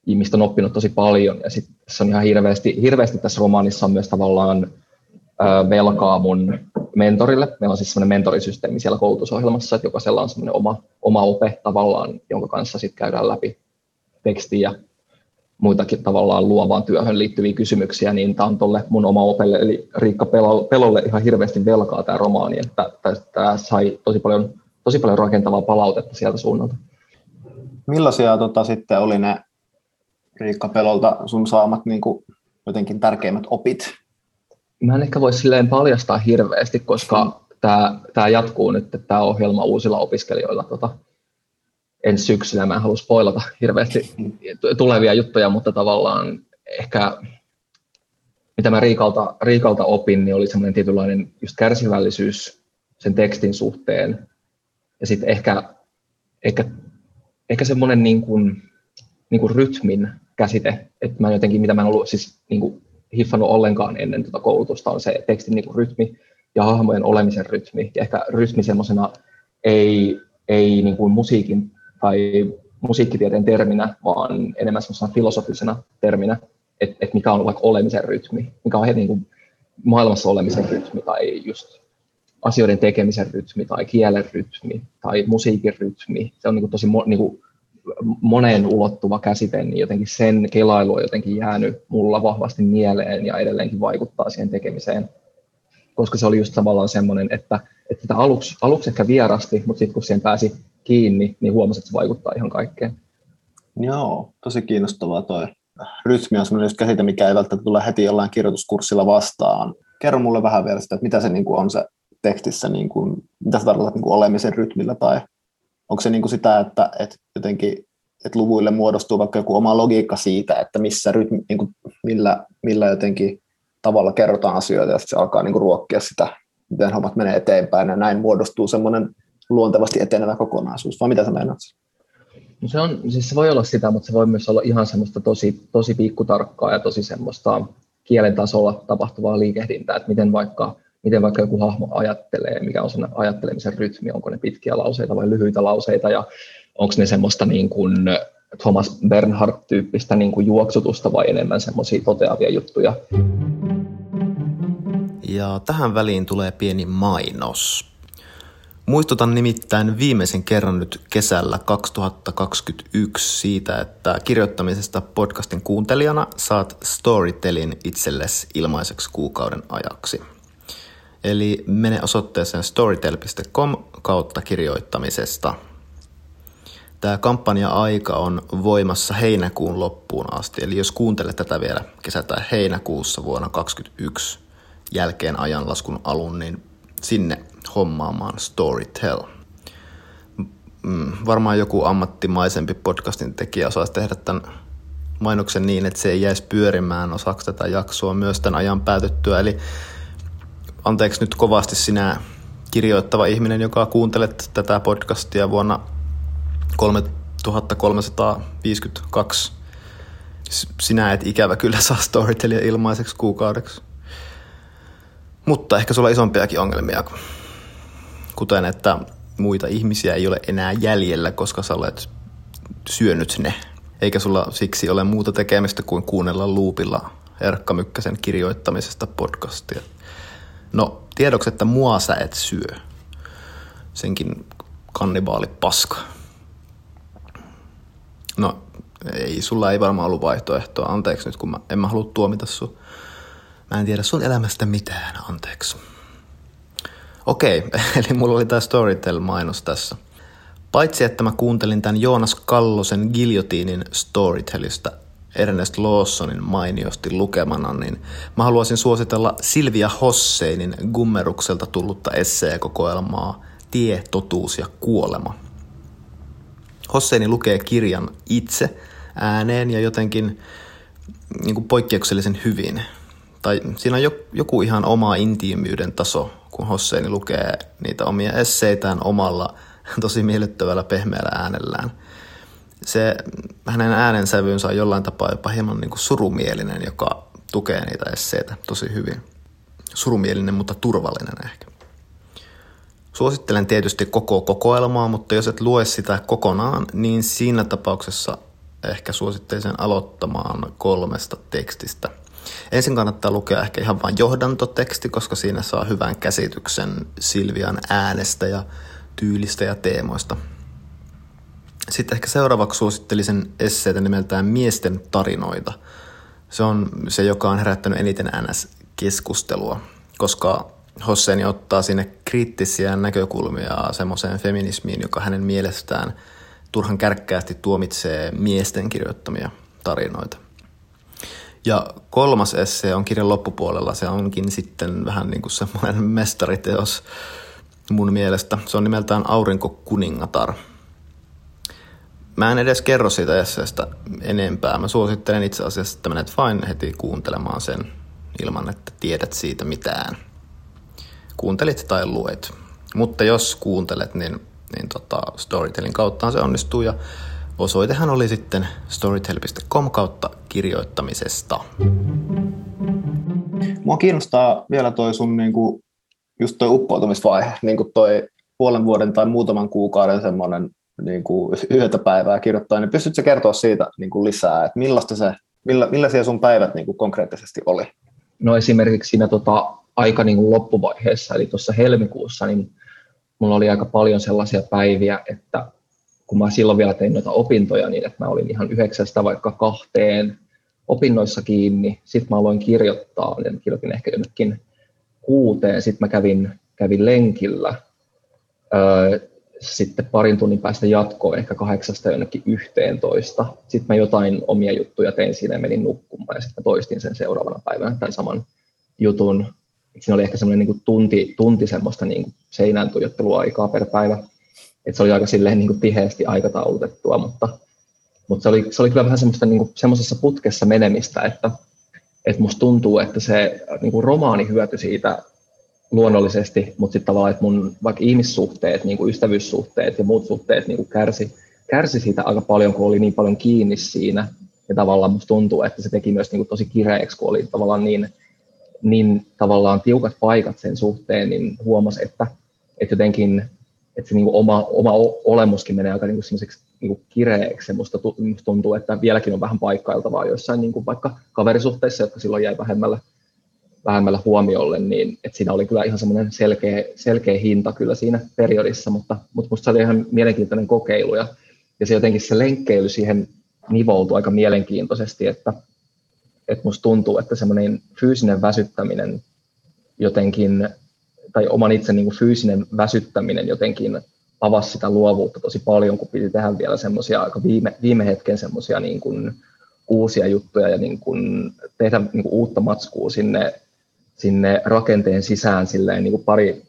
mistä on oppinut tosi paljon, ja sitten tässä on ihan hirveästi, hirveästi tässä romaanissa on myös tavallaan velkaa mun mentorille. Meillä on siis sellainen mentorisysteemi siellä koulutusohjelmassa, että jokaisella on sellainen oma, oma ope tavallaan, jonka kanssa sitten käydään läpi tekstiä ja muitakin tavallaan luovaan työhön liittyviä kysymyksiä, niin tämä on tuolle mun oma opelle, eli Riikka Pelolle ihan hirveästi velkaa tämä romaani, että tämä sai tosi paljon, tosi paljon rakentavaa palautetta sieltä suunnalta. Millaisia tota, sitten oli ne Riikka Pelolta sun saamat niin kuin, jotenkin tärkeimmät opit mä en ehkä voi silleen paljastaa hirveästi, koska mm. tämä, tämä jatkuu nyt, tämä ohjelma uusilla opiskelijoilla tota, ensi syksynä. Mä en halua spoilata hirveästi tulevia juttuja, mutta tavallaan ehkä mitä mä Riikalta, Riikalta opin, niin oli semmoinen tietynlainen just kärsivällisyys sen tekstin suhteen. Ja sitten ehkä, ehkä, ehkä semmoinen niin kuin, niin kuin rytmin käsite, että mä jotenkin, mitä mä en ollut siis niin kuin hiffannut ollenkaan ennen tuota koulutusta, on se tekstin niin kuin rytmi ja hahmojen olemisen rytmi. Ja ehkä rytmi semmoisena ei, ei niin kuin musiikin tai musiikkitieteen terminä, vaan enemmän semmoisena filosofisena terminä, että et mikä on vaikka olemisen rytmi, mikä on niin kuin maailmassa olemisen rytmi tai just asioiden tekemisen rytmi tai kielen rytmi tai musiikin rytmi. Se on niin kuin tosi niin kuin moneen ulottuva käsite, niin jotenkin sen kelailu on jotenkin jäänyt mulla vahvasti mieleen ja edelleenkin vaikuttaa siihen tekemiseen. Koska se oli just tavallaan semmoinen, että, että sitä aluksi, aluksi ehkä vierasti, mutta sitten kun siihen pääsi kiinni, niin huomasi, että se vaikuttaa ihan kaikkeen. Joo, tosi kiinnostavaa toi. Rytmi on semmoinen käsite, mikä ei välttämättä tule heti jollain kirjoituskurssilla vastaan. Kerro mulle vähän vielä sitä, että mitä se niin kuin on se tekstissä, niin kuin, mitä sä tarkoitat niin kuin olemisen rytmillä tai onko se niin kuin sitä, että, että jotenkin että luvuille muodostuu vaikka joku oma logiikka siitä, että missä rytmi, niin kuin, millä, millä jotenkin tavalla kerrotaan asioita ja se alkaa niin kuin ruokkia sitä, miten hommat menee eteenpäin ja näin muodostuu semmoinen luontevasti etenevä kokonaisuus, vai mitä sä meinaat? No se, on, siis se voi olla sitä, mutta se voi myös olla ihan semmoista tosi, tosi pikkutarkkaa ja tosi semmoista kielen tasolla tapahtuvaa liikehdintää, että miten vaikka miten vaikka joku hahmo ajattelee, mikä on sen ajattelemisen rytmi, onko ne pitkiä lauseita vai lyhyitä lauseita ja onko ne semmoista niin kuin Thomas Bernhardt-tyyppistä niin kuin juoksutusta vai enemmän semmoisia toteavia juttuja. Ja tähän väliin tulee pieni mainos. Muistutan nimittäin viimeisen kerran nyt kesällä 2021 siitä, että kirjoittamisesta podcastin kuuntelijana saat Storytelin itsellesi ilmaiseksi kuukauden ajaksi. Eli mene osoitteeseen storytel.com kautta kirjoittamisesta. Tämä kampanja-aika on voimassa heinäkuun loppuun asti, eli jos kuuntelet tätä vielä kesä- tai heinäkuussa vuonna 2021 jälkeen ajanlaskun alun, niin sinne hommaamaan Storytel. Mm, varmaan joku ammattimaisempi podcastin tekijä osaisi tehdä tämän mainoksen niin, että se ei jäisi pyörimään osaksi tätä jaksoa myös tämän ajan päätyttyä. Eli anteeksi nyt kovasti sinä kirjoittava ihminen, joka kuuntelet tätä podcastia vuonna 3352. Sinä et ikävä kyllä saa Storytelia ilmaiseksi kuukaudeksi. Mutta ehkä sulla on isompiakin ongelmia, kuten että muita ihmisiä ei ole enää jäljellä, koska sä olet syönyt ne. Eikä sulla siksi ole muuta tekemistä kuin kuunnella luupilla Erkka Mykkäsen kirjoittamisesta podcastia. No, tiedoksi, että mua sä et syö. Senkin kannibaali paska. No, ei, sulla ei varmaan ollut vaihtoehtoa. Anteeksi nyt, kun mä, en mä halua tuomita sun. Mä en tiedä sun elämästä mitään, anteeksi. Okei, *laughs* eli mulla oli tää Storytel-mainos tässä. Paitsi, että mä kuuntelin tämän Joonas Kallosen Giljotiinin Storytelista Ernest Lawsonin mainiosti lukemana, niin mä haluaisin suositella Silvia Hosseinin Gummerukselta tullutta esseekokoelmaa Tie, totuus ja kuolema. Hosseini lukee kirjan itse ääneen ja jotenkin niin kuin poikkeuksellisen hyvin. Tai siinä on joku ihan oma intiimiyden taso, kun Hosseini lukee niitä omia esseitään omalla tosi miellyttävällä pehmeällä äänellään. Se, hänen äänensävyynsä on jollain tapaa jopa hieman niin kuin surumielinen, joka tukee niitä esseitä tosi hyvin. Surumielinen, mutta turvallinen ehkä. Suosittelen tietysti koko kokoelmaa, mutta jos et lue sitä kokonaan, niin siinä tapauksessa ehkä suosittelisin aloittamaan kolmesta tekstistä. Ensin kannattaa lukea ehkä ihan vain johdantoteksti, koska siinä saa hyvän käsityksen Silvian äänestä ja tyylistä ja teemoista. Sitten ehkä seuraavaksi suosittelisin esseitä nimeltään Miesten tarinoita. Se on se, joka on herättänyt eniten NS-keskustelua, koska Hosseini ottaa sinne kriittisiä näkökulmia semmoiseen feminismiin, joka hänen mielestään turhan kärkkäästi tuomitsee miesten kirjoittamia tarinoita. Ja kolmas esse on kirjan loppupuolella. Se onkin sitten vähän niin kuin semmoinen *laughs* mestariteos mun mielestä. Se on nimeltään Aurinko kuningatar. Mä en edes kerro siitä esseestä enempää. Mä suosittelen itse asiassa, että menet vain heti kuuntelemaan sen ilman, että tiedät siitä mitään. Kuuntelit tai luet. Mutta jos kuuntelet, niin, niin tota, Storytelin kautta se onnistuu ja osoitehan oli sitten storytel.com kautta kirjoittamisesta. Mua kiinnostaa vielä toi sun niinku just toi uppoutumisvaihe, niin kuin toi puolen vuoden tai muutaman kuukauden semmoinen niin kuin yötä päivää kirjoittaa, niin pystytkö kertoa siitä niin kuin lisää, että millaista se, milla, millaisia sun päivät niin kuin konkreettisesti oli? No esimerkiksi siinä tota, aika niin kuin loppuvaiheessa, eli tuossa helmikuussa, niin mulla oli aika paljon sellaisia päiviä, että kun mä silloin vielä tein noita opintoja, niin että mä olin ihan yhdeksästä vaikka kahteen opinnoissa kiinni, sitten mä aloin kirjoittaa, niin kirjoitin ehkä jonnekin kuuteen, sitten mä kävin, kävin lenkillä, öö, sitten parin tunnin päästä jatkoin ehkä kahdeksasta jonnekin yhteentoista. Sitten mä jotain omia juttuja tein siinä ja menin nukkumaan ja sitten toistin sen seuraavana päivänä tämän saman jutun. Siinä oli ehkä semmoinen niin tunti, tunti semmoista niin kuin seinään tuijotteluaikaa per päivä. Et se oli aika silleen niin tiheästi aikataulutettua, mutta, mutta se, oli, se oli kyllä vähän semmoista niin semmoisessa putkessa menemistä, että että musta tuntuu, että se niin romaani hyötyi siitä luonnollisesti, mutta sitten tavallaan, että mun vaikka ihmissuhteet, niin kuin ystävyyssuhteet ja muut suhteet niin kuin kärsi, kärsi siitä aika paljon, kun oli niin paljon kiinni siinä. Ja tavallaan musta tuntuu, että se teki myös niin kuin tosi kireeksi, kun oli tavallaan niin, niin tavallaan tiukat paikat sen suhteen, niin huomasi, että, että jotenkin että se niin kuin oma, oma olemuskin menee aika niin kuin niin kuin kireeksi. Musta tuntuu, että vieläkin on vähän paikkailtavaa joissain niin kuin vaikka kaverisuhteissa, jotka silloin jäi vähemmällä, vähemmällä huomiolle, niin että siinä oli kyllä ihan semmoinen selkeä, selkeä hinta kyllä siinä periodissa, mutta, mutta musta se oli ihan mielenkiintoinen kokeilu ja, ja se jotenkin se lenkkeily siihen nivoutui aika mielenkiintoisesti, että, että musta tuntuu, että semmoinen fyysinen väsyttäminen jotenkin, tai oman itse niin kuin fyysinen väsyttäminen jotenkin avasi sitä luovuutta tosi paljon, kun piti tehdä vielä semmoisia aika viime, viime hetken semmoisia niin kuin uusia juttuja ja niin kuin tehdä niin kuin uutta matskua sinne, sinne rakenteen sisään silleen niin kuin pari,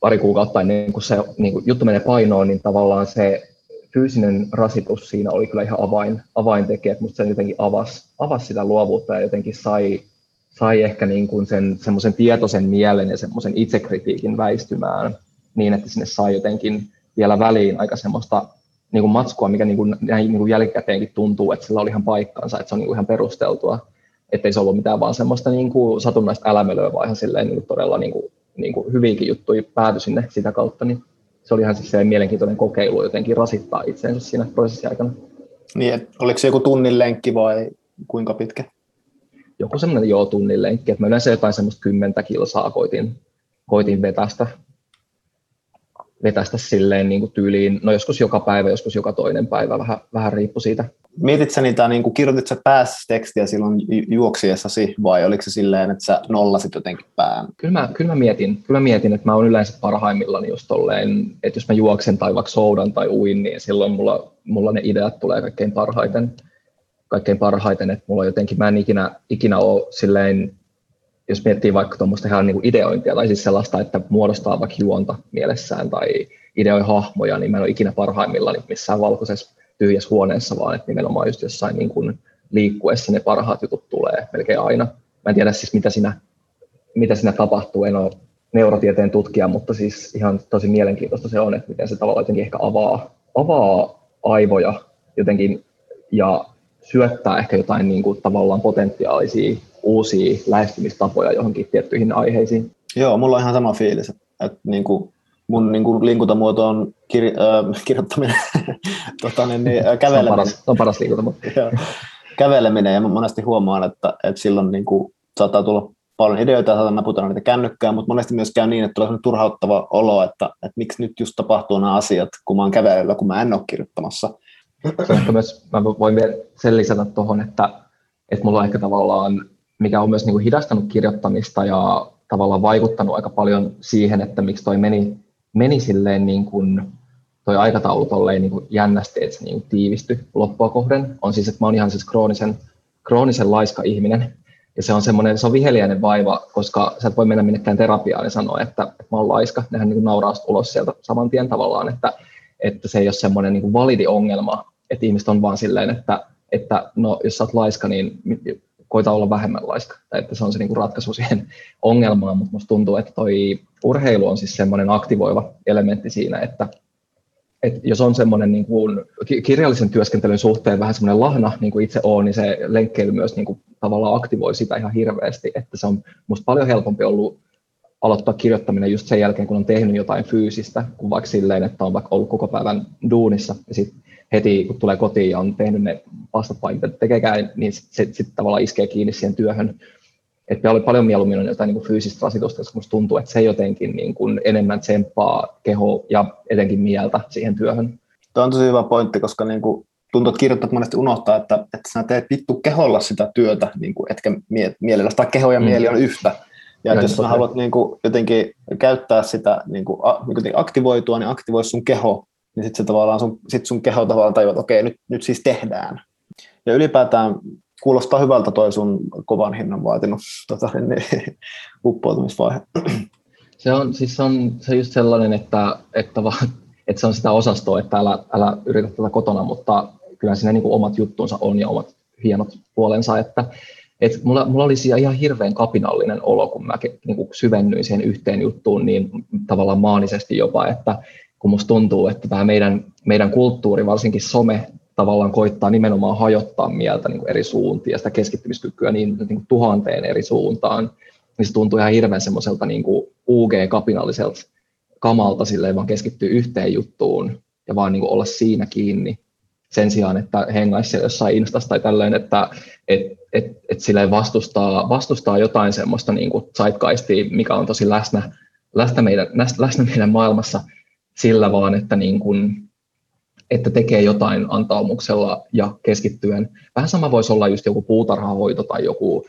pari kuukautta ennen kuin se niin kuin juttu menee painoon, niin tavallaan se fyysinen rasitus siinä oli kyllä ihan avain, avaintekijä, musta se jotenkin avasi, avasi sitä luovuutta ja jotenkin sai, sai ehkä niin kuin sen semmoisen tietoisen mielen ja semmoisen itsekritiikin väistymään niin, että sinne sai jotenkin vielä väliin aika semmoista niin kuin matskua, mikä niin kuin, niin kuin jälkikäteenkin tuntuu, että sillä oli ihan paikkansa, että se on niin kuin ihan perusteltua, ettei se ollut mitään vaan semmoista niin kuin satunnaista älämölöä, vaan ihan silleen niin kuin todella niin kuin, niin kuin hyvinkin juttuja päätyi sinne sitä kautta, niin se oli ihan siis se mielenkiintoinen kokeilu jotenkin rasittaa itseensä siinä prosessin aikana. Niin, että oliko se joku tunnin lenkki vai kuinka pitkä? Joku semmoinen joo tunnin lenkki, että mä yleensä jotain semmoista kymmentä kilsaa koitin, koitin vetästä, vetästä silleen niin kuin tyyliin, no joskus joka päivä, joskus joka toinen päivä, vähän, vähän riippui siitä, Mietit sä niitä, niin kuin, kirjoitit sä tekstiä silloin juoksiessasi vai oliko se silleen, että sä nollasit jotenkin pään? Kyllä mä, kyllä mä, mietin, kyllä mä mietin, että mä oon yleensä parhaimmillaan just tolleen, että jos mä juoksen tai vaikka soudan tai uin, niin silloin mulla, mulla ne ideat tulee kaikkein parhaiten. Kaikkein parhaiten, että mulla jotenkin, mä en ikinä, ikinä ole silleen, jos miettii vaikka tuommoista ihan niin kuin ideointia tai siis sellaista, että muodostaa vaikka juonta mielessään tai ideoi hahmoja, niin mä en ole ikinä parhaimmillaan missään valkoisessa tyhjässä huoneessa, vaan että nimenomaan just jossain niin kuin liikkuessa ne parhaat jutut tulee melkein aina. Mä en tiedä siis mitä siinä, mitä siinä tapahtuu, en ole neurotieteen tutkija, mutta siis ihan tosi mielenkiintoista se on, että miten se tavallaan jotenkin ehkä avaa, avaa aivoja jotenkin ja syöttää ehkä jotain niin kuin tavallaan potentiaalisia uusia lähestymistapoja johonkin tiettyihin aiheisiin. Joo, mulla on ihan sama fiilis, että, että niin kuin mun niin kuin liikuntamuoto on kir, äh, kirjoittaminen, *laughs* tota, niin, niin, äh, käveleminen. Se on paras, on paras liikuntamuoto. *laughs* käveleminen ja monesti huomaan, että, että silloin niin kuin, saattaa tulla paljon ideoita ja saattaa naputella niitä kännykkään, mutta monesti myös käy niin, että tulee turhauttava olo, että, että miksi nyt just tapahtuu nämä asiat, kun mä oon kävelyllä, kun mä en ole kirjoittamassa. Se ehkä myös, mä voin vielä sen lisätä tuohon, että, että mulla on ehkä tavallaan, mikä on myös niin kuin hidastanut kirjoittamista ja tavallaan vaikuttanut aika paljon siihen, että miksi toi meni meni silleen niin kuin toi aikataulu tolleen niin kuin jännästi, että se niin kuin tiivistyi loppua kohden, on siis, että mä oon ihan siis kroonisen, kroonisen laiska ihminen. Ja se on semmoinen, se on viheliäinen vaiva, koska sä et voi mennä minnekään terapiaan ja sanoa, että, että mä oon laiska. Nehän niin kuin nauraa ulos sieltä saman tien tavallaan, että, että se ei ole semmoinen niin kuin validi ongelma, että ihmiset on vaan silleen, että, että no, jos sä oot laiska, niin koita olla vähemmän laiska. Tai että se on se niin kuin ratkaisu siihen ongelmaan, mutta musta tuntuu, että toi urheilu on siis semmoinen aktivoiva elementti siinä, että, että jos on semmoinen niin kuin kirjallisen työskentelyn suhteen vähän semmoinen lahna, niin kuin itse on, niin se lenkkeily myös niin kuin tavallaan aktivoi sitä ihan hirveästi, että se on musta paljon helpompi ollut aloittaa kirjoittaminen just sen jälkeen, kun on tehnyt jotain fyysistä, kuin vaikka silleen, että on vaikka ollut koko päivän duunissa ja sitten heti kun tulee kotiin ja on tehnyt ne pastat vai mitä tekeekään, niin sitten sit tavallaan iskee kiinni siihen työhön. Että oli paljon mieluummin on jotain niin kuin fyysistä rasitusta, koska musta tuntuu, että se jotenkin niin kuin enemmän tsemppaa keho ja etenkin mieltä siihen työhön. Tuo on tosi hyvä pointti, koska niin kuin tuntuu, että kirjoittajat monesti unohtaa, että, että sä teet vittu keholla sitä työtä, niin kuin, etkä mie- mielellä, tai keho ja mm. mieli on yhtä. Ja että jos sä haluat niin kuin, jotenkin käyttää sitä niin kuin, a, niin aktivoitua, niin aktivoi sun keho niin sitten se tavallaan sun, sit sun keho tavallaan tajuaa, että okei, nyt, nyt siis tehdään. Ja ylipäätään kuulostaa hyvältä toi sun kovan hinnan vaatinut tota, niin, *laughs* uppoutumisvaihe. *clears throat* Se on, siis on, se on just sellainen, että, että, va, että se on sitä osastoa, että älä, älä yritä tätä kotona, mutta kyllä siinä niin kuin omat juttunsa on ja omat hienot puolensa, että et mulla, mulla oli siellä ihan hirveän kapinallinen olo, kun mä niin kuin syvennyin siihen yhteen juttuun niin tavallaan maanisesti jopa, että kun musta tuntuu, että tämä meidän, meidän kulttuuri, varsinkin some, tavallaan koittaa nimenomaan hajottaa mieltä niin kuin eri suuntiin ja sitä keskittymiskykyä niin, niin kuin tuhanteen eri suuntaan, niin se tuntuu ihan hirveän semmoiselta niin UG-kapinalliselta kamalta silleen vaan keskittyy yhteen juttuun ja vaan niin kuin olla siinä kiinni sen sijaan, että hengaisi jossain Instassa tai tällöin, että et, et, et silleen vastustaa, vastustaa jotain semmoista niin kuin mikä on tosi läsnä, läsnä, meidän, läsnä meidän maailmassa – sillä vaan, että, niin kuin, että tekee jotain antaumuksella ja keskittyen. Vähän sama voisi olla just joku puutarhahoito tai joku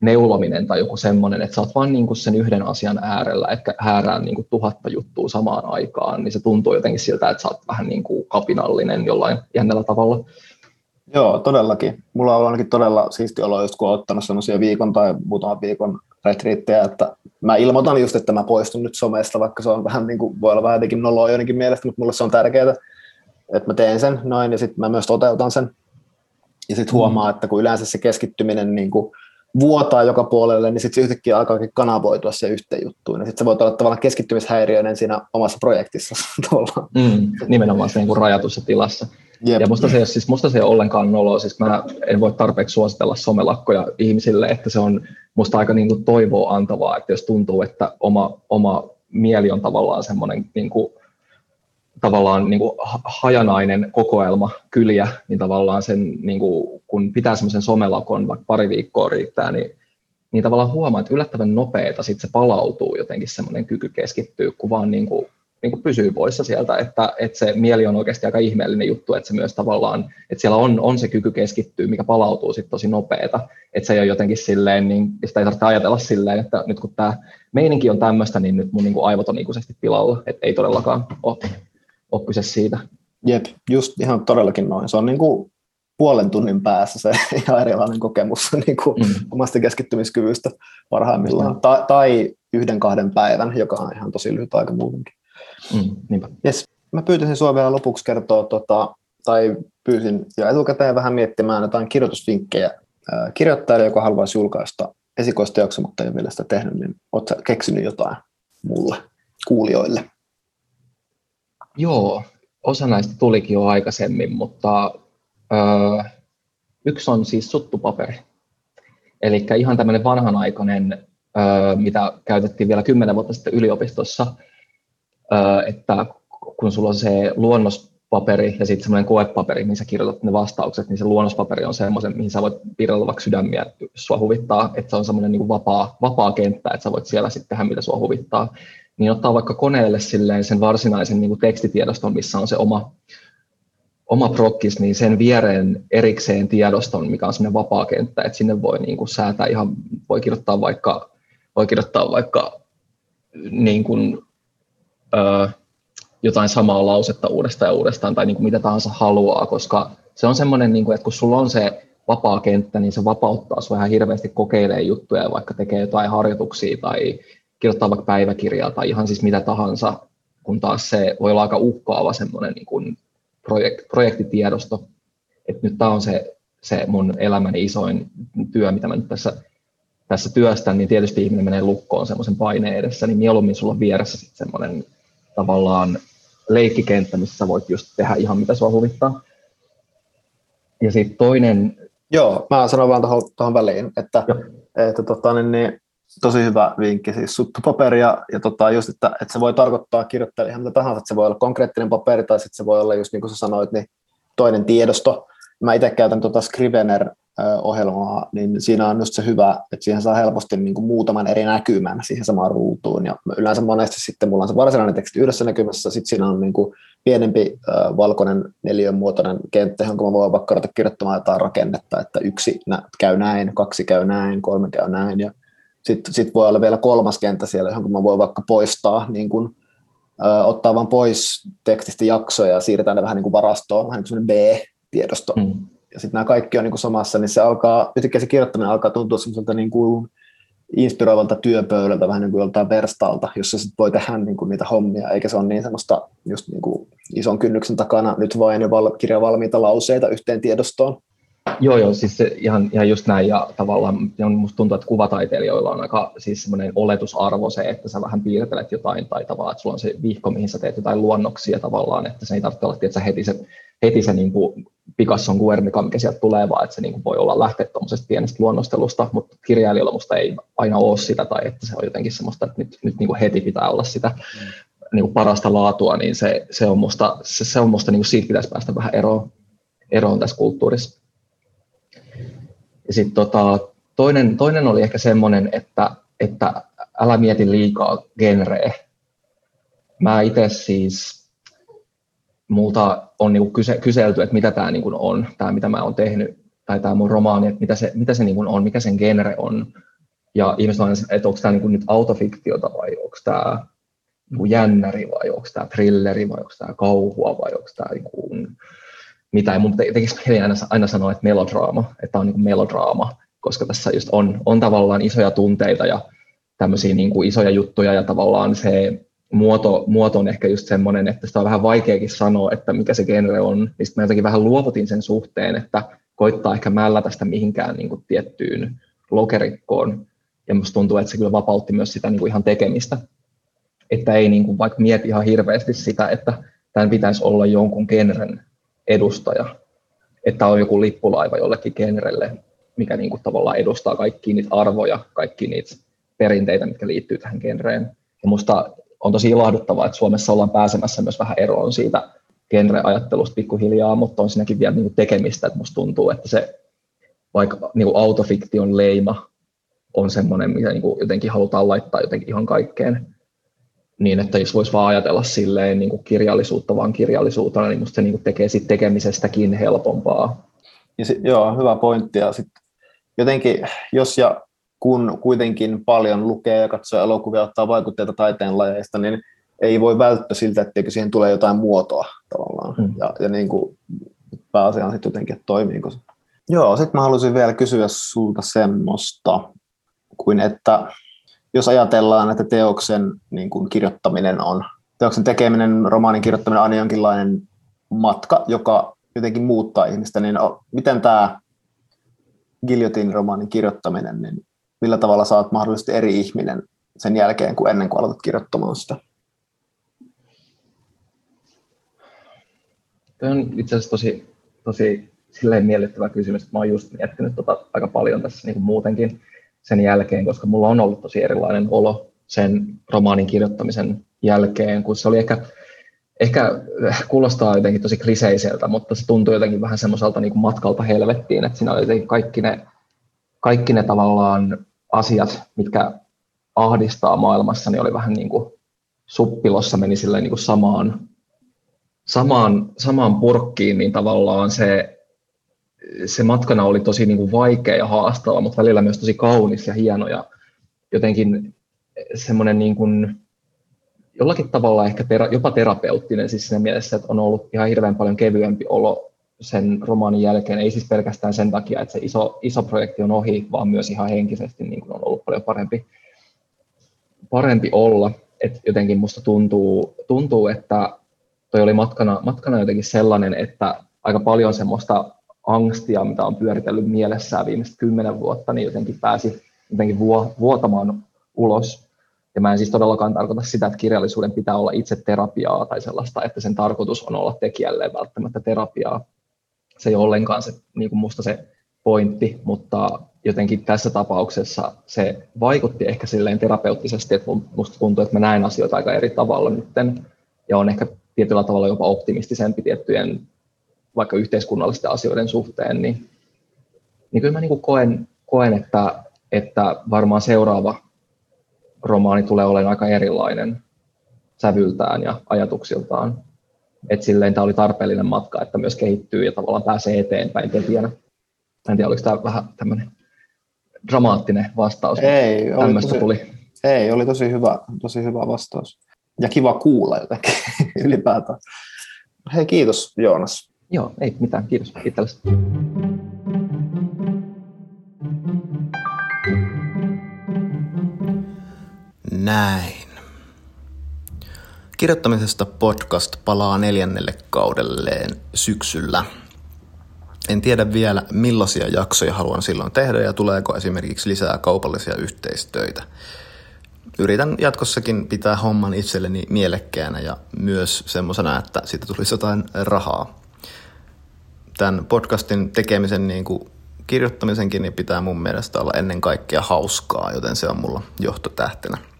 neulominen tai joku semmoinen, että sä oot vaan niin kuin sen yhden asian äärellä, että häärää niin kuin tuhatta juttua samaan aikaan, niin se tuntuu jotenkin siltä, että sä oot vähän niin kuin kapinallinen jollain jännällä tavalla. Joo, todellakin. Mulla on ainakin todella siisti olo, just kun olen ottanut semmoisia viikon tai muutaman viikon retriittejä, että mä ilmoitan just, että mä poistun nyt somesta, vaikka se on vähän niin kuin, voi olla vähän jotenkin noloa joidenkin mielestä, mutta mulle se on tärkeää, että mä teen sen noin ja sitten mä myös toteutan sen. Ja sitten huomaa, mm. että kun yleensä se keskittyminen niin kuin vuotaa joka puolelle, niin sitten se yhtäkkiä alkaakin kanavoitua se yhteen juttuun. Ja sitten se voi olla tavallaan keskittymishäiriöinen siinä omassa projektissa. *laughs* mm, nimenomaan se niin kuin rajatussa tilassa. Jep. Ja musta se, ei siis musta se ei ole ollenkaan noloa, siis mä en voi tarpeeksi suositella somelakkoja ihmisille, että se on musta aika niin kuin toivoa antavaa, että jos tuntuu, että oma, oma mieli on tavallaan semmoinen niin kuin tavallaan niin kuin hajanainen kokoelma kyliä, niin tavallaan sen, niin kuin, kun pitää semmoisen somelakon, vaikka pari viikkoa riittää, niin, niin tavallaan huomaa, että yllättävän nopeeta sitten se palautuu jotenkin semmoinen kyky keskittyä, kun vaan niin kuin niin kuin pysyy poissa sieltä, että, että se mieli on oikeasti aika ihmeellinen juttu, että se myös tavallaan, että siellä on, on se kyky keskittyä, mikä palautuu sitten tosi nopeeta, että se ei ole jotenkin silleen, niin sitä ei tarvitse ajatella silleen, että nyt kun tämä meininki on tämmöistä, niin nyt mun niin kuin aivot on ikuisesti pilalla, että ei todellakaan ole, ole kyse siitä. Jep, just ihan todellakin noin. Se on niin kuin puolen tunnin päässä se *laughs* ihan erilainen kokemus *laughs* niin kuin mm. omasta keskittymiskyvystä parhaimmillaan. Ta- tai yhden kahden päivän, joka on ihan tosi lyhyt aika muutenkin. Mm, yes. Mä pyytäisin sinua vielä lopuksi kertoa, tota, tai pyysin jo etukäteen vähän miettimään jotain kirjoitusvinkkejä kirjoittajalle, joka haluaisi julkaista esikoisteoksen, mutta ei ole vielä sitä tehnyt, niin oletko keksinyt jotain mulle, kuulijoille? Joo, osa näistä tulikin jo aikaisemmin, mutta öö, yksi on siis suttupaperi. Eli ihan tämmöinen vanhanaikainen, öö, mitä käytettiin vielä kymmenen vuotta sitten yliopistossa, että kun sulla on se luonnospaperi ja sitten semmoinen koepaperi, mihin sä kirjoitat ne vastaukset, niin se luonnospaperi on semmoisen, mihin sä voit piirrellä vaikka sydämiä, jos sua huvittaa, että se on semmoinen niin vapaa, vapaa kenttä, että sä voit siellä sitten tehdä, mitä sua huvittaa. Niin ottaa vaikka koneelle silleen sen varsinaisen niin kuin tekstitiedoston, missä on se oma, oma prokkis, niin sen viereen erikseen tiedoston, mikä on semmoinen vapaa kenttä, että sinne voi niin kuin säätää ihan, voi kirjoittaa vaikka, voi kirjoittaa vaikka niin kuin jotain samaa lausetta uudestaan ja uudestaan tai niin kuin mitä tahansa haluaa, koska se on semmoinen, niin kuin, että kun sulla on se vapaa kenttä, niin se vapauttaa sinua ihan hirveästi kokeilee juttuja, vaikka tekee jotain harjoituksia tai kirjoittaa vaikka päiväkirjaa tai ihan siis mitä tahansa, kun taas se voi olla aika uhkaava semmoinen niin kuin projekt, projektitiedosto. Että nyt tämä on se, se mun elämäni isoin työ, mitä mä nyt tässä, tässä työstän, niin tietysti ihminen menee lukkoon semmoisen paineen edessä, niin mieluummin sulla on vieressä semmoinen tavallaan leikkikenttä, missä voit just tehdä ihan mitä sua huvittaa. Ja sitten toinen... Joo, mä sanon vaan tuohon väliin, että, että tota, niin, niin, tosi hyvä vinkki, siis suttupaperi ja, ja tota, just, että, että se voi tarkoittaa kirjoittajalle ihan mitä tahansa, että se voi olla konkreettinen paperi tai sitten se voi olla just niin kuin sä sanoit, niin toinen tiedosto. Mä itse käytän tuota Scrivener ohjelmaa, niin siinä on just se hyvä, että siihen saa helposti niin kuin muutaman eri näkymän siihen samaan ruutuun. Ja yleensä monesti sitten mulla on se varsinainen teksti yhdessä näkymässä, sitten siinä on niin kuin pienempi äh, valkoinen neliön muotoinen kenttä, jonka mä voin vaikka ruveta kirjoittamaan jotain rakennetta, että yksi käy näin, kaksi käy näin, kolme käy näin. Ja sitten sit voi olla vielä kolmas kenttä siellä, johon mä voin vaikka poistaa, niin kuin, äh, ottaa vaan pois tekstistä jaksoja ja siirretään ne vähän niin kuin varastoon, vähän niin kuin B-tiedosto. Mm ja sitten nämä kaikki on niin kuin samassa, niin se alkaa, yhtäkkiä se kirjoittaminen alkaa tuntua semmoiselta niin kuin inspiroivalta työpöydältä, vähän niin kuin joltain verstalta, jossa sit voi tehdä niin kuin niitä hommia, eikä se ole niin semmoista just niin kuin ison kynnyksen takana nyt vain val- kirja valmiita lauseita yhteen tiedostoon. Joo, joo, siis se ihan, ihan just näin, ja tavallaan on, musta tuntuu, että kuvataiteilijoilla on aika siis semmoinen oletusarvo se, että sä vähän piirtelet jotain, tai tavallaan, että sulla on se vihko, mihin sä teet jotain luonnoksia tavallaan, että se ei tarvitse olla, että sä heti se, heti se niin kuin Picasson Guernica, mikä sieltä tulee, vaan että se niin kuin voi olla lähteä tuommoisesta pienestä luonnostelusta, mutta kirjailijalla musta ei aina ole sitä, tai että se on jotenkin semmoista, että nyt, nyt niin kuin heti pitää olla sitä mm. niin kuin parasta laatua, niin se, se on musta, se, se on musta niin kuin siitä pitäisi päästä vähän eroon, eroon tässä kulttuurissa. Ja sitten tota, toinen, toinen oli ehkä semmoinen, että, että älä mieti liikaa genreä. Mä itse siis, multa on niinku kyse, kyselty, että mitä tämä niinku on, tämä mitä mä oon tehnyt, tai tämä mun romaani, että mitä se, mitä se niinku on, mikä sen genre on. Ja ihmiset on että onko tämä niinku nyt autofiktiota vai onko tämä niinku jännäri vai onko tämä thrilleri vai onko tämä kauhua vai onko tämä niinku mitä. Mun tekisi mieli aina, aina sanoa, että melodraama, että on niin kuin melodraama, koska tässä just on, on tavallaan isoja tunteita ja tämmöisiä niin kuin isoja juttuja ja tavallaan se muoto, muoto on ehkä just semmoinen, että sitä on vähän vaikeakin sanoa, että mikä se genre on. Niin sitten mä jotenkin vähän luovutin sen suhteen, että koittaa ehkä mällä tästä mihinkään niin kuin tiettyyn lokerikkoon. Ja musta tuntuu, että se kyllä vapautti myös sitä niin kuin ihan tekemistä. Että ei niin kuin vaikka mieti ihan hirveästi sitä, että tämän pitäisi olla jonkun genren edustaja, että on joku lippulaiva jollekin genrelle, mikä niin kuin tavallaan edustaa kaikki niitä arvoja, kaikki niitä perinteitä, mitkä liittyy tähän genreen. Ja musta on tosi ilahduttavaa, että Suomessa ollaan pääsemässä myös vähän eroon siitä genre-ajattelusta pikkuhiljaa, mutta on siinäkin vielä niin tekemistä, että musta tuntuu, että se vaikka niin kuin autofiktion leima on semmoinen, mitä niin kuin jotenkin halutaan laittaa jotenkin ihan kaikkeen, niin että jos voisi vaan ajatella silleen niin kuin kirjallisuutta vaan kirjallisuutena, niin musta se niin kuin tekee sit tekemisestäkin helpompaa. Ja sit, joo, hyvä pointti. Ja sit jotenkin, jos ja kun kuitenkin paljon lukee ja katsoo elokuvia, ottaa vaikutteita taiteen lajeista, niin ei voi välttää siltä, etteikö siihen tule jotain muotoa tavallaan. Hmm. Ja, ja niin kuin pääasia on sitten jotenkin, että toimiiko se. Joo, sitten mä haluaisin vielä kysyä sulta semmoista, kuin että jos ajatellaan, että teoksen niin kuin kirjoittaminen on, teoksen tekeminen, romaanin kirjoittaminen on jonkinlainen matka, joka jotenkin muuttaa ihmistä, niin miten tämä Guillotine-romaanin kirjoittaminen, niin millä tavalla saat mahdollisesti eri ihminen sen jälkeen kuin ennen kuin aloitat kirjoittamaan sitä? Tämä on itse asiassa tosi, tosi silleen miellyttävä kysymys, että mä oon just miettinyt tota aika paljon tässä niin kuin muutenkin sen jälkeen, koska mulla on ollut tosi erilainen olo sen romaanin kirjoittamisen jälkeen, kun se oli ehkä, ehkä kuulostaa jotenkin tosi kriseiseltä, mutta se tuntui jotenkin vähän semmoiselta niin matkalta helvettiin, että siinä oli jotenkin kaikki ne, kaikki ne tavallaan asiat, mitkä ahdistaa maailmassa, niin oli vähän niin kuin suppilossa meni silleen niin kuin samaan, samaan, samaan purkkiin, niin tavallaan se se matkana oli tosi niin kuin vaikea ja haastava, mutta välillä myös tosi kaunis ja hieno ja jotenkin semmoinen niin kuin, jollakin tavalla ehkä tera, jopa terapeuttinen siis siinä mielessä, että on ollut ihan hirveän paljon kevyempi olo sen romaanin jälkeen, ei siis pelkästään sen takia, että se iso, iso projekti on ohi, vaan myös ihan henkisesti niin kuin on ollut paljon parempi, parempi olla. Et jotenkin musta tuntuu, tuntuu, että toi oli matkana, matkana jotenkin sellainen, että aika paljon semmoista angstia, mitä on pyöritellyt mielessään viimeiset kymmenen vuotta, niin jotenkin pääsi jotenkin vuotamaan ulos. Ja mä en siis todellakaan tarkoita sitä, että kirjallisuuden pitää olla itse terapiaa tai sellaista, että sen tarkoitus on olla tekijälle välttämättä terapiaa. Se ei ollenkaan se, niin kuin musta se pointti, mutta jotenkin tässä tapauksessa se vaikutti ehkä silleen terapeuttisesti, että musta tuntuu, että mä näen asioita aika eri tavalla nytten ja on ehkä tietyllä tavalla jopa optimistisempi tiettyjen vaikka yhteiskunnallisten asioiden suhteen, niin, niin kyllä mä niin kuin koen, koen että, että varmaan seuraava romaani tulee olemaan aika erilainen sävyltään ja ajatuksiltaan. Että silleen tämä oli tarpeellinen matka, että myös kehittyy ja tavallaan pääsee eteenpäin tekijänä. En tiedä, oliko tämä vähän tämmöinen dramaattinen vastaus. Ei, oli tosi, tuli. Ei, oli tosi hyvä, tosi hyvä vastaus. Ja kiva kuulla jotenkin *laughs* ylipäätään. Hei, kiitos Joonas. Joo, ei mitään. Kiitos itsellesi. Näin. Kirjoittamisesta podcast palaa neljännelle kaudelleen syksyllä. En tiedä vielä millaisia jaksoja haluan silloin tehdä ja tuleeko esimerkiksi lisää kaupallisia yhteistöitä. Yritän jatkossakin pitää homman itselleni mielekkäänä ja myös semmoisena, että siitä tulisi jotain rahaa tämän podcastin tekemisen niin kuin kirjoittamisenkin niin pitää mun mielestä olla ennen kaikkea hauskaa, joten se on mulla johtotähtenä.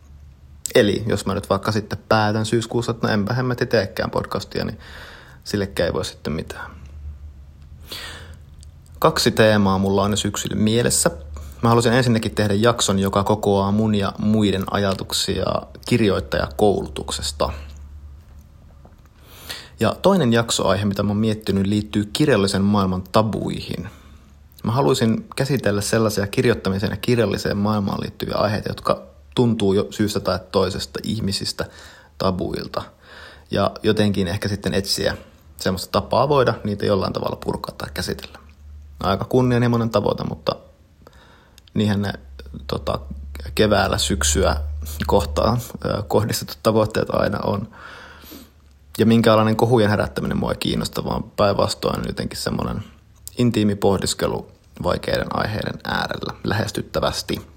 Eli jos mä nyt vaikka sitten päätän syyskuussa, että no enpä hemmetti teekään podcastia, niin sillekään ei voi sitten mitään. Kaksi teemaa mulla on jo syksyllä mielessä. Mä haluaisin ensinnäkin tehdä jakson, joka kokoaa mun ja muiden ajatuksia kirjoittajakoulutuksesta – ja toinen jaksoaihe, mitä mä oon miettinyt, liittyy kirjallisen maailman tabuihin. Mä haluaisin käsitellä sellaisia kirjoittamiseen ja kirjalliseen maailmaan liittyviä aiheita, jotka tuntuu jo syystä tai toisesta ihmisistä tabuilta. Ja jotenkin ehkä sitten etsiä semmoista tapaa voida niitä jollain tavalla purkaa tai käsitellä. Aika kunnianhimoinen tavoite, mutta niinhän ne tota, keväällä syksyä kohtaan kohdistetut tavoitteet aina on ja minkälainen kohujen herättäminen mua ei kiinnosta, vaan päinvastoin jotenkin semmoinen intiimi pohdiskelu vaikeiden aiheiden äärellä lähestyttävästi.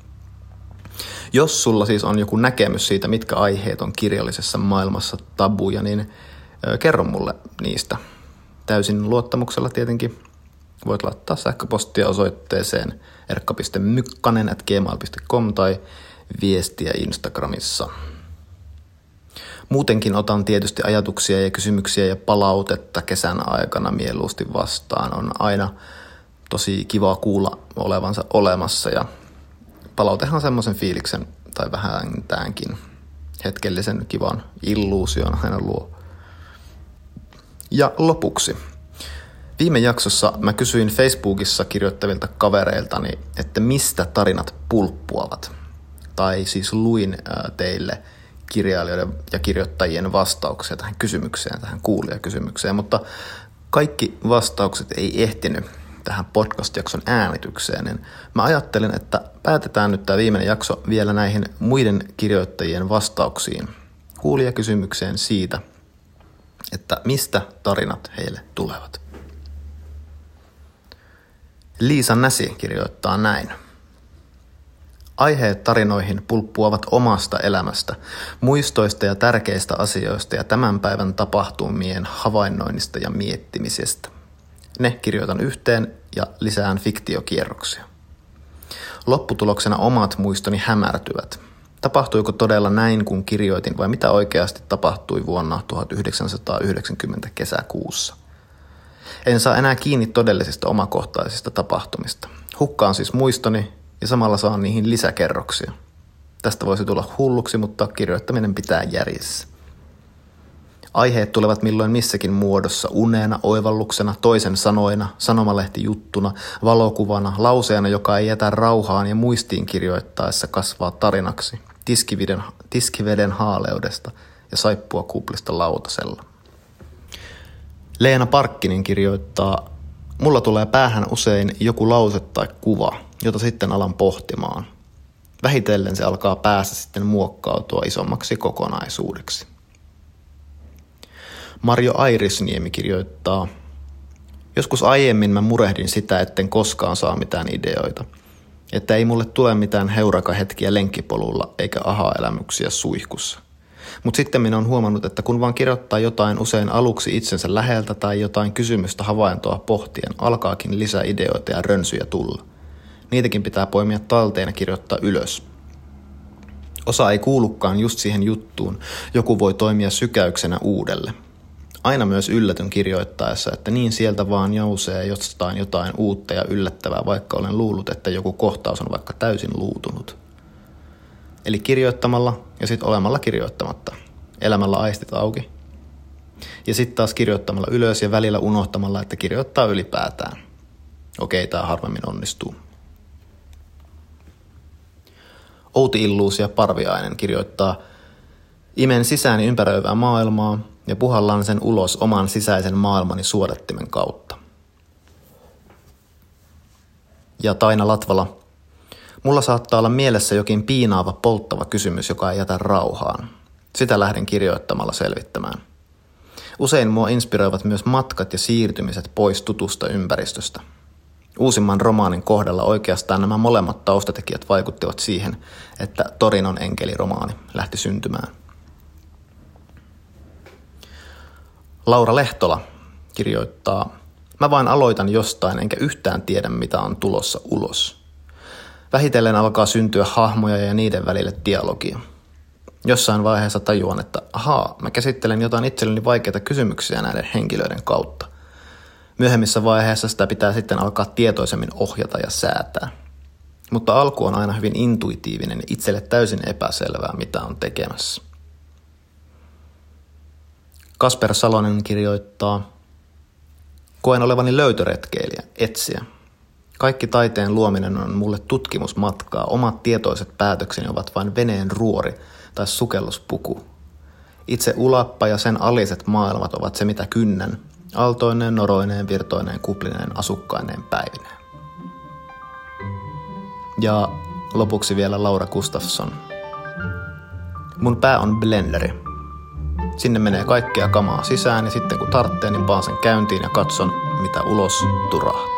Jos sulla siis on joku näkemys siitä, mitkä aiheet on kirjallisessa maailmassa tabuja, niin kerro mulle niistä. Täysin luottamuksella tietenkin. Voit laittaa sähköpostia osoitteeseen erkka.mykkanen tai viestiä Instagramissa. Muutenkin otan tietysti ajatuksia ja kysymyksiä ja palautetta kesän aikana mieluusti vastaan. On aina tosi kiva kuulla olevansa olemassa ja palautehan semmoisen fiiliksen tai vähintäänkin hetkellisen kivan illuusion aina luo. Ja lopuksi. Viime jaksossa mä kysyin Facebookissa kirjoittavilta kavereiltani, että mistä tarinat pulppuavat. Tai siis luin teille kirjailijoiden ja kirjoittajien vastauksia tähän kysymykseen, tähän kuulijakysymykseen, mutta kaikki vastaukset ei ehtinyt tähän podcast-jakson äänitykseen, niin mä ajattelin, että päätetään nyt tämä viimeinen jakso vielä näihin muiden kirjoittajien vastauksiin kuulijakysymykseen siitä, että mistä tarinat heille tulevat. Liisa Näsi kirjoittaa näin. Aiheet tarinoihin pulppuavat omasta elämästä, muistoista ja tärkeistä asioista ja tämän päivän tapahtumien havainnoinnista ja miettimisestä. Ne kirjoitan yhteen ja lisään fiktiokierroksia. Lopputuloksena omat muistoni hämärtyvät. Tapahtuiko todella näin, kun kirjoitin, vai mitä oikeasti tapahtui vuonna 1990 kesäkuussa? En saa enää kiinni todellisista omakohtaisista tapahtumista. Hukkaan siis muistoni ja samalla saan niihin lisäkerroksia. Tästä voisi tulla hulluksi, mutta kirjoittaminen pitää järjessä. Aiheet tulevat milloin missäkin muodossa, unena, oivalluksena, toisen sanoina, sanomalehtijutuna, valokuvana, lauseena, joka ei jätä rauhaan ja muistiin kirjoittaessa kasvaa tarinaksi, tiskiveden, tiskiveden haaleudesta ja saippua kuplista lautasella. Leena Parkkinen kirjoittaa, mulla tulee päähän usein joku lause tai kuva, jota sitten alan pohtimaan. Vähitellen se alkaa päässä sitten muokkautua isommaksi kokonaisuudeksi. Marjo Airisniemi kirjoittaa, Joskus aiemmin mä murehdin sitä, etten koskaan saa mitään ideoita. Että ei mulle tule mitään heurakahetkiä lenkkipolulla eikä aha-elämyksiä suihkussa. Mutta sitten minä on huomannut, että kun vaan kirjoittaa jotain usein aluksi itsensä läheltä tai jotain kysymystä havaintoa pohtien, alkaakin lisää ideoita ja rönsyjä tulla. Niitäkin pitää poimia talteen ja kirjoittaa ylös. Osa ei kuulukaan just siihen juttuun, joku voi toimia sykäyksenä uudelle – aina myös yllätyn kirjoittaessa, että niin sieltä vaan jousee jostain jotain uutta ja yllättävää, vaikka olen luullut, että joku kohtaus on vaikka täysin luutunut. Eli kirjoittamalla ja sitten olemalla kirjoittamatta. Elämällä aistit auki. Ja sitten taas kirjoittamalla ylös ja välillä unohtamalla, että kirjoittaa ylipäätään. Okei, tämä harvemmin onnistuu. Outi Illuusia Parviainen kirjoittaa Imen sisääni ympäröivää maailmaa, ja puhallan sen ulos oman sisäisen maailmani suodattimen kautta. Ja Taina Latvala, mulla saattaa olla mielessä jokin piinaava, polttava kysymys, joka ei jätä rauhaan. Sitä lähden kirjoittamalla selvittämään. Usein mua inspiroivat myös matkat ja siirtymiset pois tutusta ympäristöstä. Uusimman romaanin kohdalla oikeastaan nämä molemmat taustatekijät vaikuttivat siihen, että Torinon enkeliromaani lähti syntymään. Laura Lehtola kirjoittaa, mä vain aloitan jostain enkä yhtään tiedä mitä on tulossa ulos. Vähitellen alkaa syntyä hahmoja ja niiden välille dialogia. Jossain vaiheessa tajuan, että ahaa, mä käsittelen jotain itselleni vaikeita kysymyksiä näiden henkilöiden kautta. Myöhemmissä vaiheissa sitä pitää sitten alkaa tietoisemmin ohjata ja säätää. Mutta alku on aina hyvin intuitiivinen ja itselle täysin epäselvää, mitä on tekemässä. Kasper Salonen kirjoittaa, Koen olevani löytöretkeilijä, etsiä. Kaikki taiteen luominen on mulle tutkimusmatkaa. Omat tietoiset päätökseni ovat vain veneen ruori tai sukelluspuku. Itse ulappa ja sen aliset maailmat ovat se, mitä kynnän. Altoineen, noroineen, virtoineen, kuplineen, asukkaineen päivineen. Ja lopuksi vielä Laura Gustafsson. Mun pää on blenderi. Sinne menee kaikkea kamaa sisään ja sitten kun tarttee, niin vaan sen käyntiin ja katson, mitä ulos turahtaa.